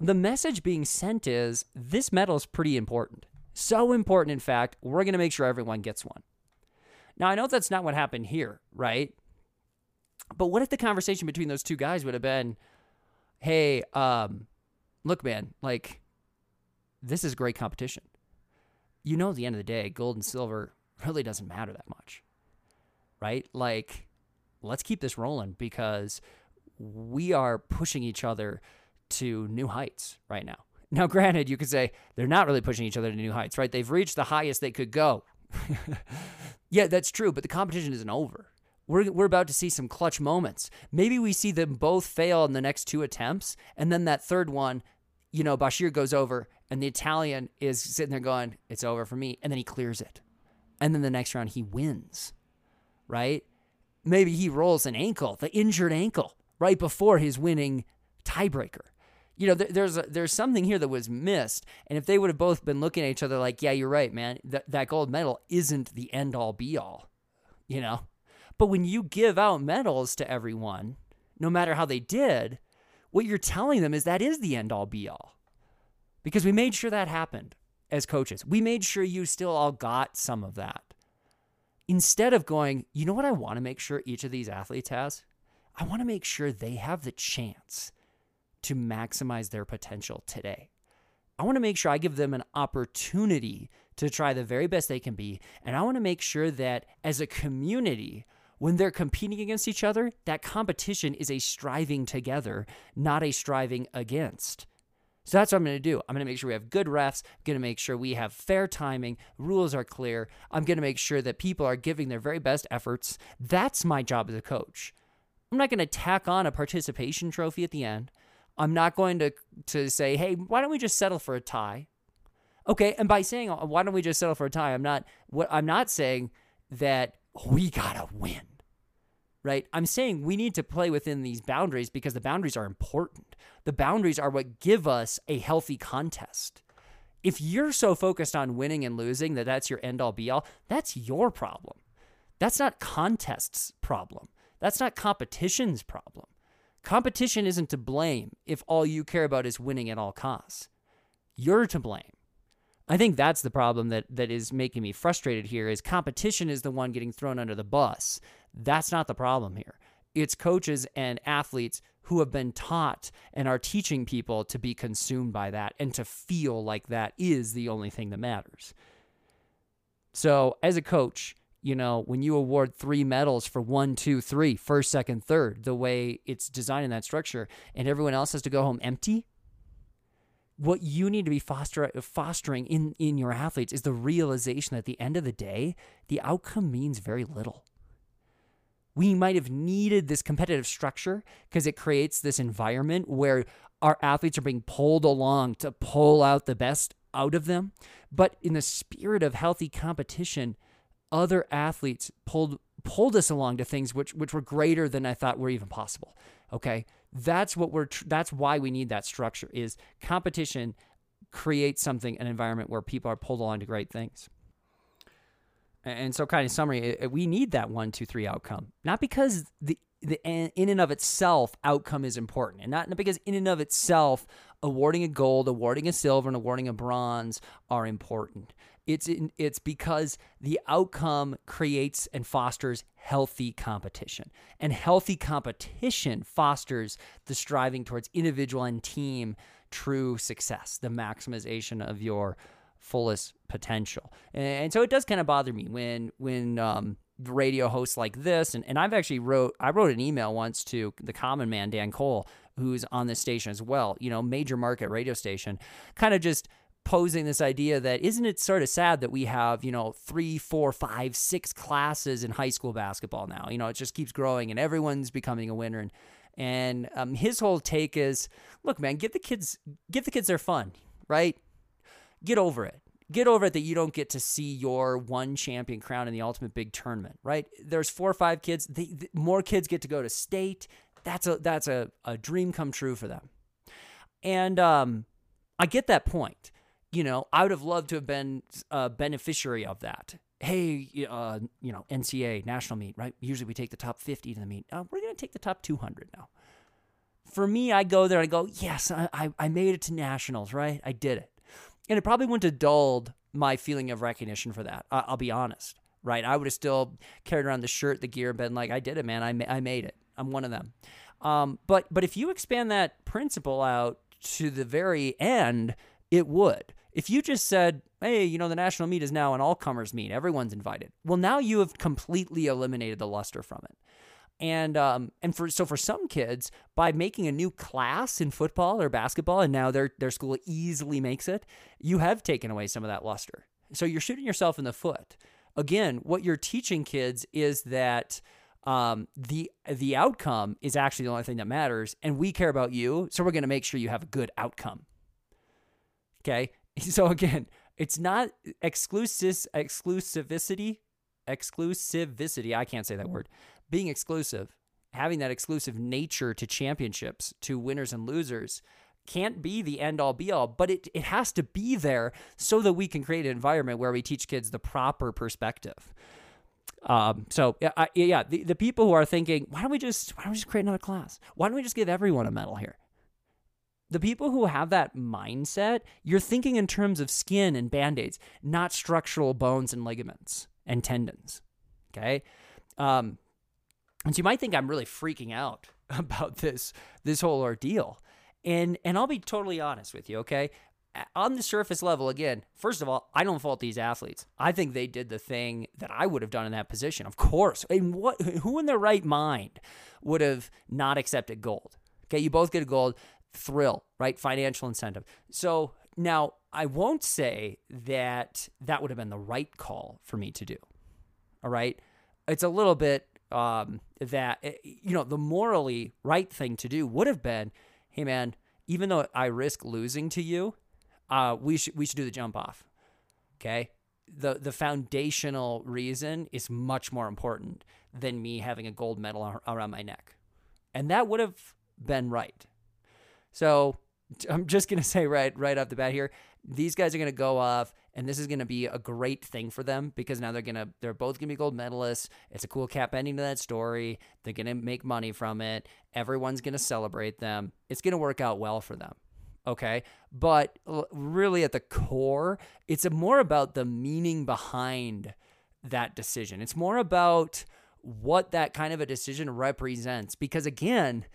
The message being sent is this medal is pretty important. So important, in fact, we're going to make sure everyone gets one. Now, I know that's not what happened here, right? But what if the conversation between those two guys would have been, hey, um, look, man, like this is great competition. You know, at the end of the day, gold and silver really doesn't matter that much, right? Like, let's keep this rolling because we are pushing each other to new heights right now. Now, granted, you could say they're not really pushing each other to new heights, right? They've reached the highest they could go. [LAUGHS] yeah, that's true, but the competition isn't over. We're, we're about to see some clutch moments. Maybe we see them both fail in the next two attempts, and then that third one, you know, Bashir goes over, and the Italian is sitting there going, It's over for me. And then he clears it. And then the next round, he wins, right? Maybe he rolls an ankle, the injured ankle, right before his winning tiebreaker you know, there's a, there's something here that was missed, and if they would have both been looking at each other like, yeah, you're right, man, that that gold medal isn't the end all be all, you know. But when you give out medals to everyone, no matter how they did, what you're telling them is that is the end all be all, because we made sure that happened as coaches. We made sure you still all got some of that. Instead of going, you know what I want to make sure each of these athletes has? I want to make sure they have the chance to maximize their potential today. I want to make sure I give them an opportunity to try the very best they can be. And I want to make sure that as a community, when they're competing against each other, that competition is a striving together, not a striving against. So that's what I'm going to do. I'm going to make sure we have good refs. I'm going to make sure we have fair timing. Rules are clear. I'm going to make sure that people are giving their very best efforts. That's my job as a coach. I'm not going to tack on a participation trophy at the end. I'm not going to to say, hey, why don't we just settle for a tie? Okay, and by saying why don't we just settle for a tie, I'm not what I'm not saying that we gotta win. Right? I'm saying we need to play within these boundaries because the boundaries are important. The boundaries are what give us a healthy contest. If you're so focused on winning and losing that that's your end all be all, that's your problem. That's not contest's problem. That's not competition's problem. Competition isn't to blame if all you care about is winning at all costs. You're to blame. I think that's the problem that that is making me frustrated here is competition is the one getting thrown under the bus. That's not the problem here. It's coaches and athletes who have been taught and are teaching people to be consumed by that and to feel like that is the only thing that matters. So, as a coach, you know, when you award three medals for one, two, three, first, second, third, the way it's designed in that structure, and everyone else has to go home empty, what you need to be foster, fostering in, in your athletes is the realization that at the end of the day, the outcome means very little. We might have needed this competitive structure because it creates this environment where our athletes are being pulled along to pull out the best out of them. But in the spirit of healthy competition, other athletes pulled pulled us along to things which which were greater than I thought were even possible. Okay, that's what we're. Tr- that's why we need that structure. Is competition creates something an environment where people are pulled along to great things. And so, kind of summary, we need that one, two, three outcome, not because the the in and of itself outcome is important, and not because in and of itself awarding a gold, awarding a silver, and awarding a bronze are important. It's in, it's because the outcome creates and fosters healthy competition. And healthy competition fosters the striving towards individual and team true success, the maximization of your fullest potential. And, so it does kind of bother me when when um, radio hosts like this and, and I've actually wrote I wrote an email once to the common man Dan Cole who's on this station as well, you know, major market radio station, kind of just posing this idea that isn't it sort of sad that we have you know three four five six classes in high school basketball now? You know it just keeps growing and everyone's becoming a winner. And and um, his whole take is look man give the kids give the kids their fun right? Get over it get over it that you don't get to see your one champion crown in the ultimate big tournament right there's four or five kids the, the, more kids get to go to state that's a that's a, a dream come true for them and um, i get that point you know, I would have loved to have been a beneficiary of that. Hey, uh, you know, NCAA national meet, right? Usually we take the top 50 to the meet. Uh, we're going to take the top 200 now. For me, I go there I go, yes, I, I, I made it to nationals, right? I did it. And it probably wouldn't have dulled my feeling of recognition for that. I, will be honest, right? I would have still carried around the shirt, the gear, and been like, I did it, man. I, ma- I made it. I'm one of them. Um, but but if you expand that principle out to the very end, it would. If you just said, "Hey, you know, the national meet is now an all comers meet; everyone's invited," well, now you have completely eliminated the luster from it. And um, and for so for some kids, by making a new class in football or basketball, and now their their school easily makes it, you have taken away some of that luster. So you're shooting yourself in the foot. Again, what you're teaching kids is that um, the the outcome is actually the only thing that matters, and we care about you, so we're going to make sure you have a good outcome. Okay, [LAUGHS] so again, it's not exclusive exclusivity, exclusivity. I can't say that word. Being exclusive, having that exclusive nature to championships, to winners and losers, can't be the end all be all, but it, it has to be there so that we can create an environment where we teach kids the proper perspective. Um, so yeah, I, yeah, the, the people who are thinking, why don't we just why don't we just create another class? Why don't we just give everyone a medal here? The people who have that mindset, you're thinking in terms of skin and band-aids, not structural bones and ligaments and tendons. Okay. Um, and so you might think I'm really freaking out [LAUGHS] about this this whole ordeal. And and I'll be totally honest with you, okay? On the surface level, again, first of all, I don't fault these athletes. I think they did the thing that I would have done in that position. Of course. And what who in their right mind would have not accepted gold? Okay, you both get a gold thrill, right? Financial incentive. So now I won't say that that would have been the right call for me to do. All right. It's a little bit um, that, eh, you know, the morally right thing to do would have been hey man, even though I risk losing to you, uh, we should we should do the jump off. Okay. The the foundational reason is much more important than me having a gold medal around my neck. And that would have been right. So I'm just gonna [LAUGHS] say right right off the bat here, these guys are gonna go off and this is going to be a great thing for them because now they're going to they're both going to be gold medalists. It's a cool cap ending to that story. They're going to make money from it. Everyone's going to celebrate them. It's going to work out well for them. Okay? But uh, really at the core, it's more about the meaning behind that decision. It's more about what that kind of a decision represents because again,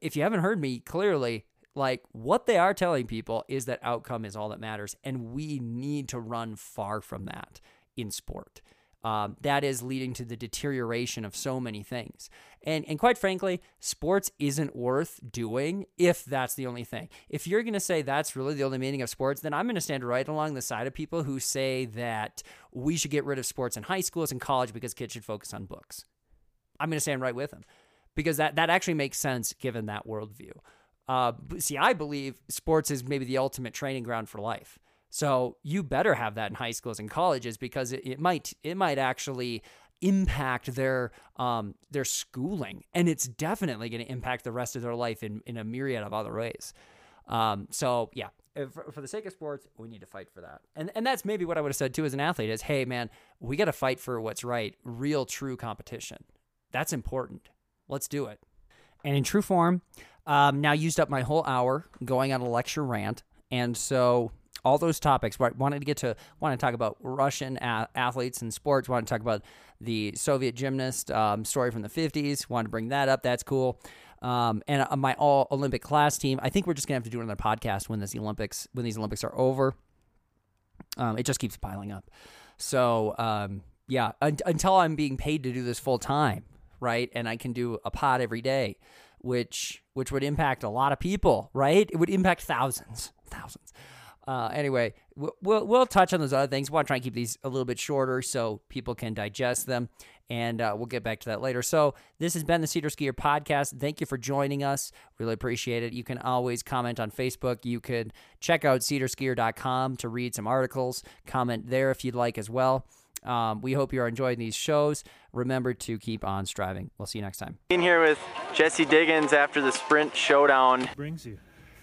if you haven't heard me clearly, like what they are telling people is that outcome is all that matters. And we need to run far from that in sport. Um, that is leading to the deterioration of so many things. And, and quite frankly, sports isn't worth doing if that's the only thing. If you're going to say that's really the only meaning of sports, then I'm going to stand right along the side of people who say that we should get rid of sports in high schools and college because kids should focus on books. I'm going to stand right with them because that, that actually makes sense given that worldview. Uh, see, I believe sports is maybe the ultimate training ground for life. So you better have that in high schools and colleges because it, it might it might actually impact their um, their schooling, and it's definitely going to impact the rest of their life in in a myriad of other ways. Um, so yeah, for, for, the sake of sports, we need to fight for that. And and that's maybe what I would have said too as an athlete is, hey man, we got to fight for what's right, real true competition. That's important. Let's do it. And in true form, um, now used up my whole hour going on a lecture rant, and so all those topics. Right, wanted to get to want to talk about Russian a- athletes and sports. Want to talk about the Soviet gymnast um, story from the '50s. Want to bring that up. That's cool. Um, and uh, my all Olympic class team. I think we're just gonna have to do another podcast when this Olympics when these Olympics are over. Um, it just keeps piling up. So um, yeah, un- until I'm being paid to do this full time, right, and I can do a pod every day which which would impact a lot of people, right? It would impact thousands, [LAUGHS] thousands. Uh, anyway, we'll we'll touch on those other things. We want to try and keep these a little bit shorter so people can digest them, and uh, we'll get back to that later. So this has been the Seder Skier podcast. Thank you for joining us. Really appreciate it. You can always comment on Facebook. You could check out sederskier.com to read some articles. Comment there if you'd like as well. Um, we hope you're enjoying these shows. Remember to keep on striving. We'll see you next time. In here with Jessie Diggins after the sprint showdown. Brings you.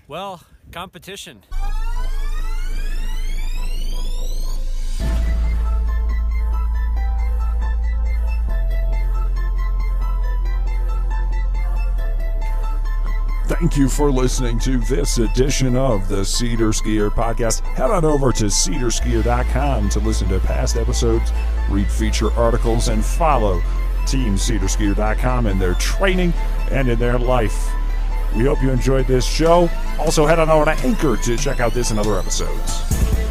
Well, competition. Thank you for listening to this edition of the Seder Skier Podcast. Head on over to sederskier.com to listen to past episodes, read feature articles, and follow teamsederskier.com in their training and in their life. We hope you enjoyed this show. Also, head on over to Anchor to check out this and other episodes.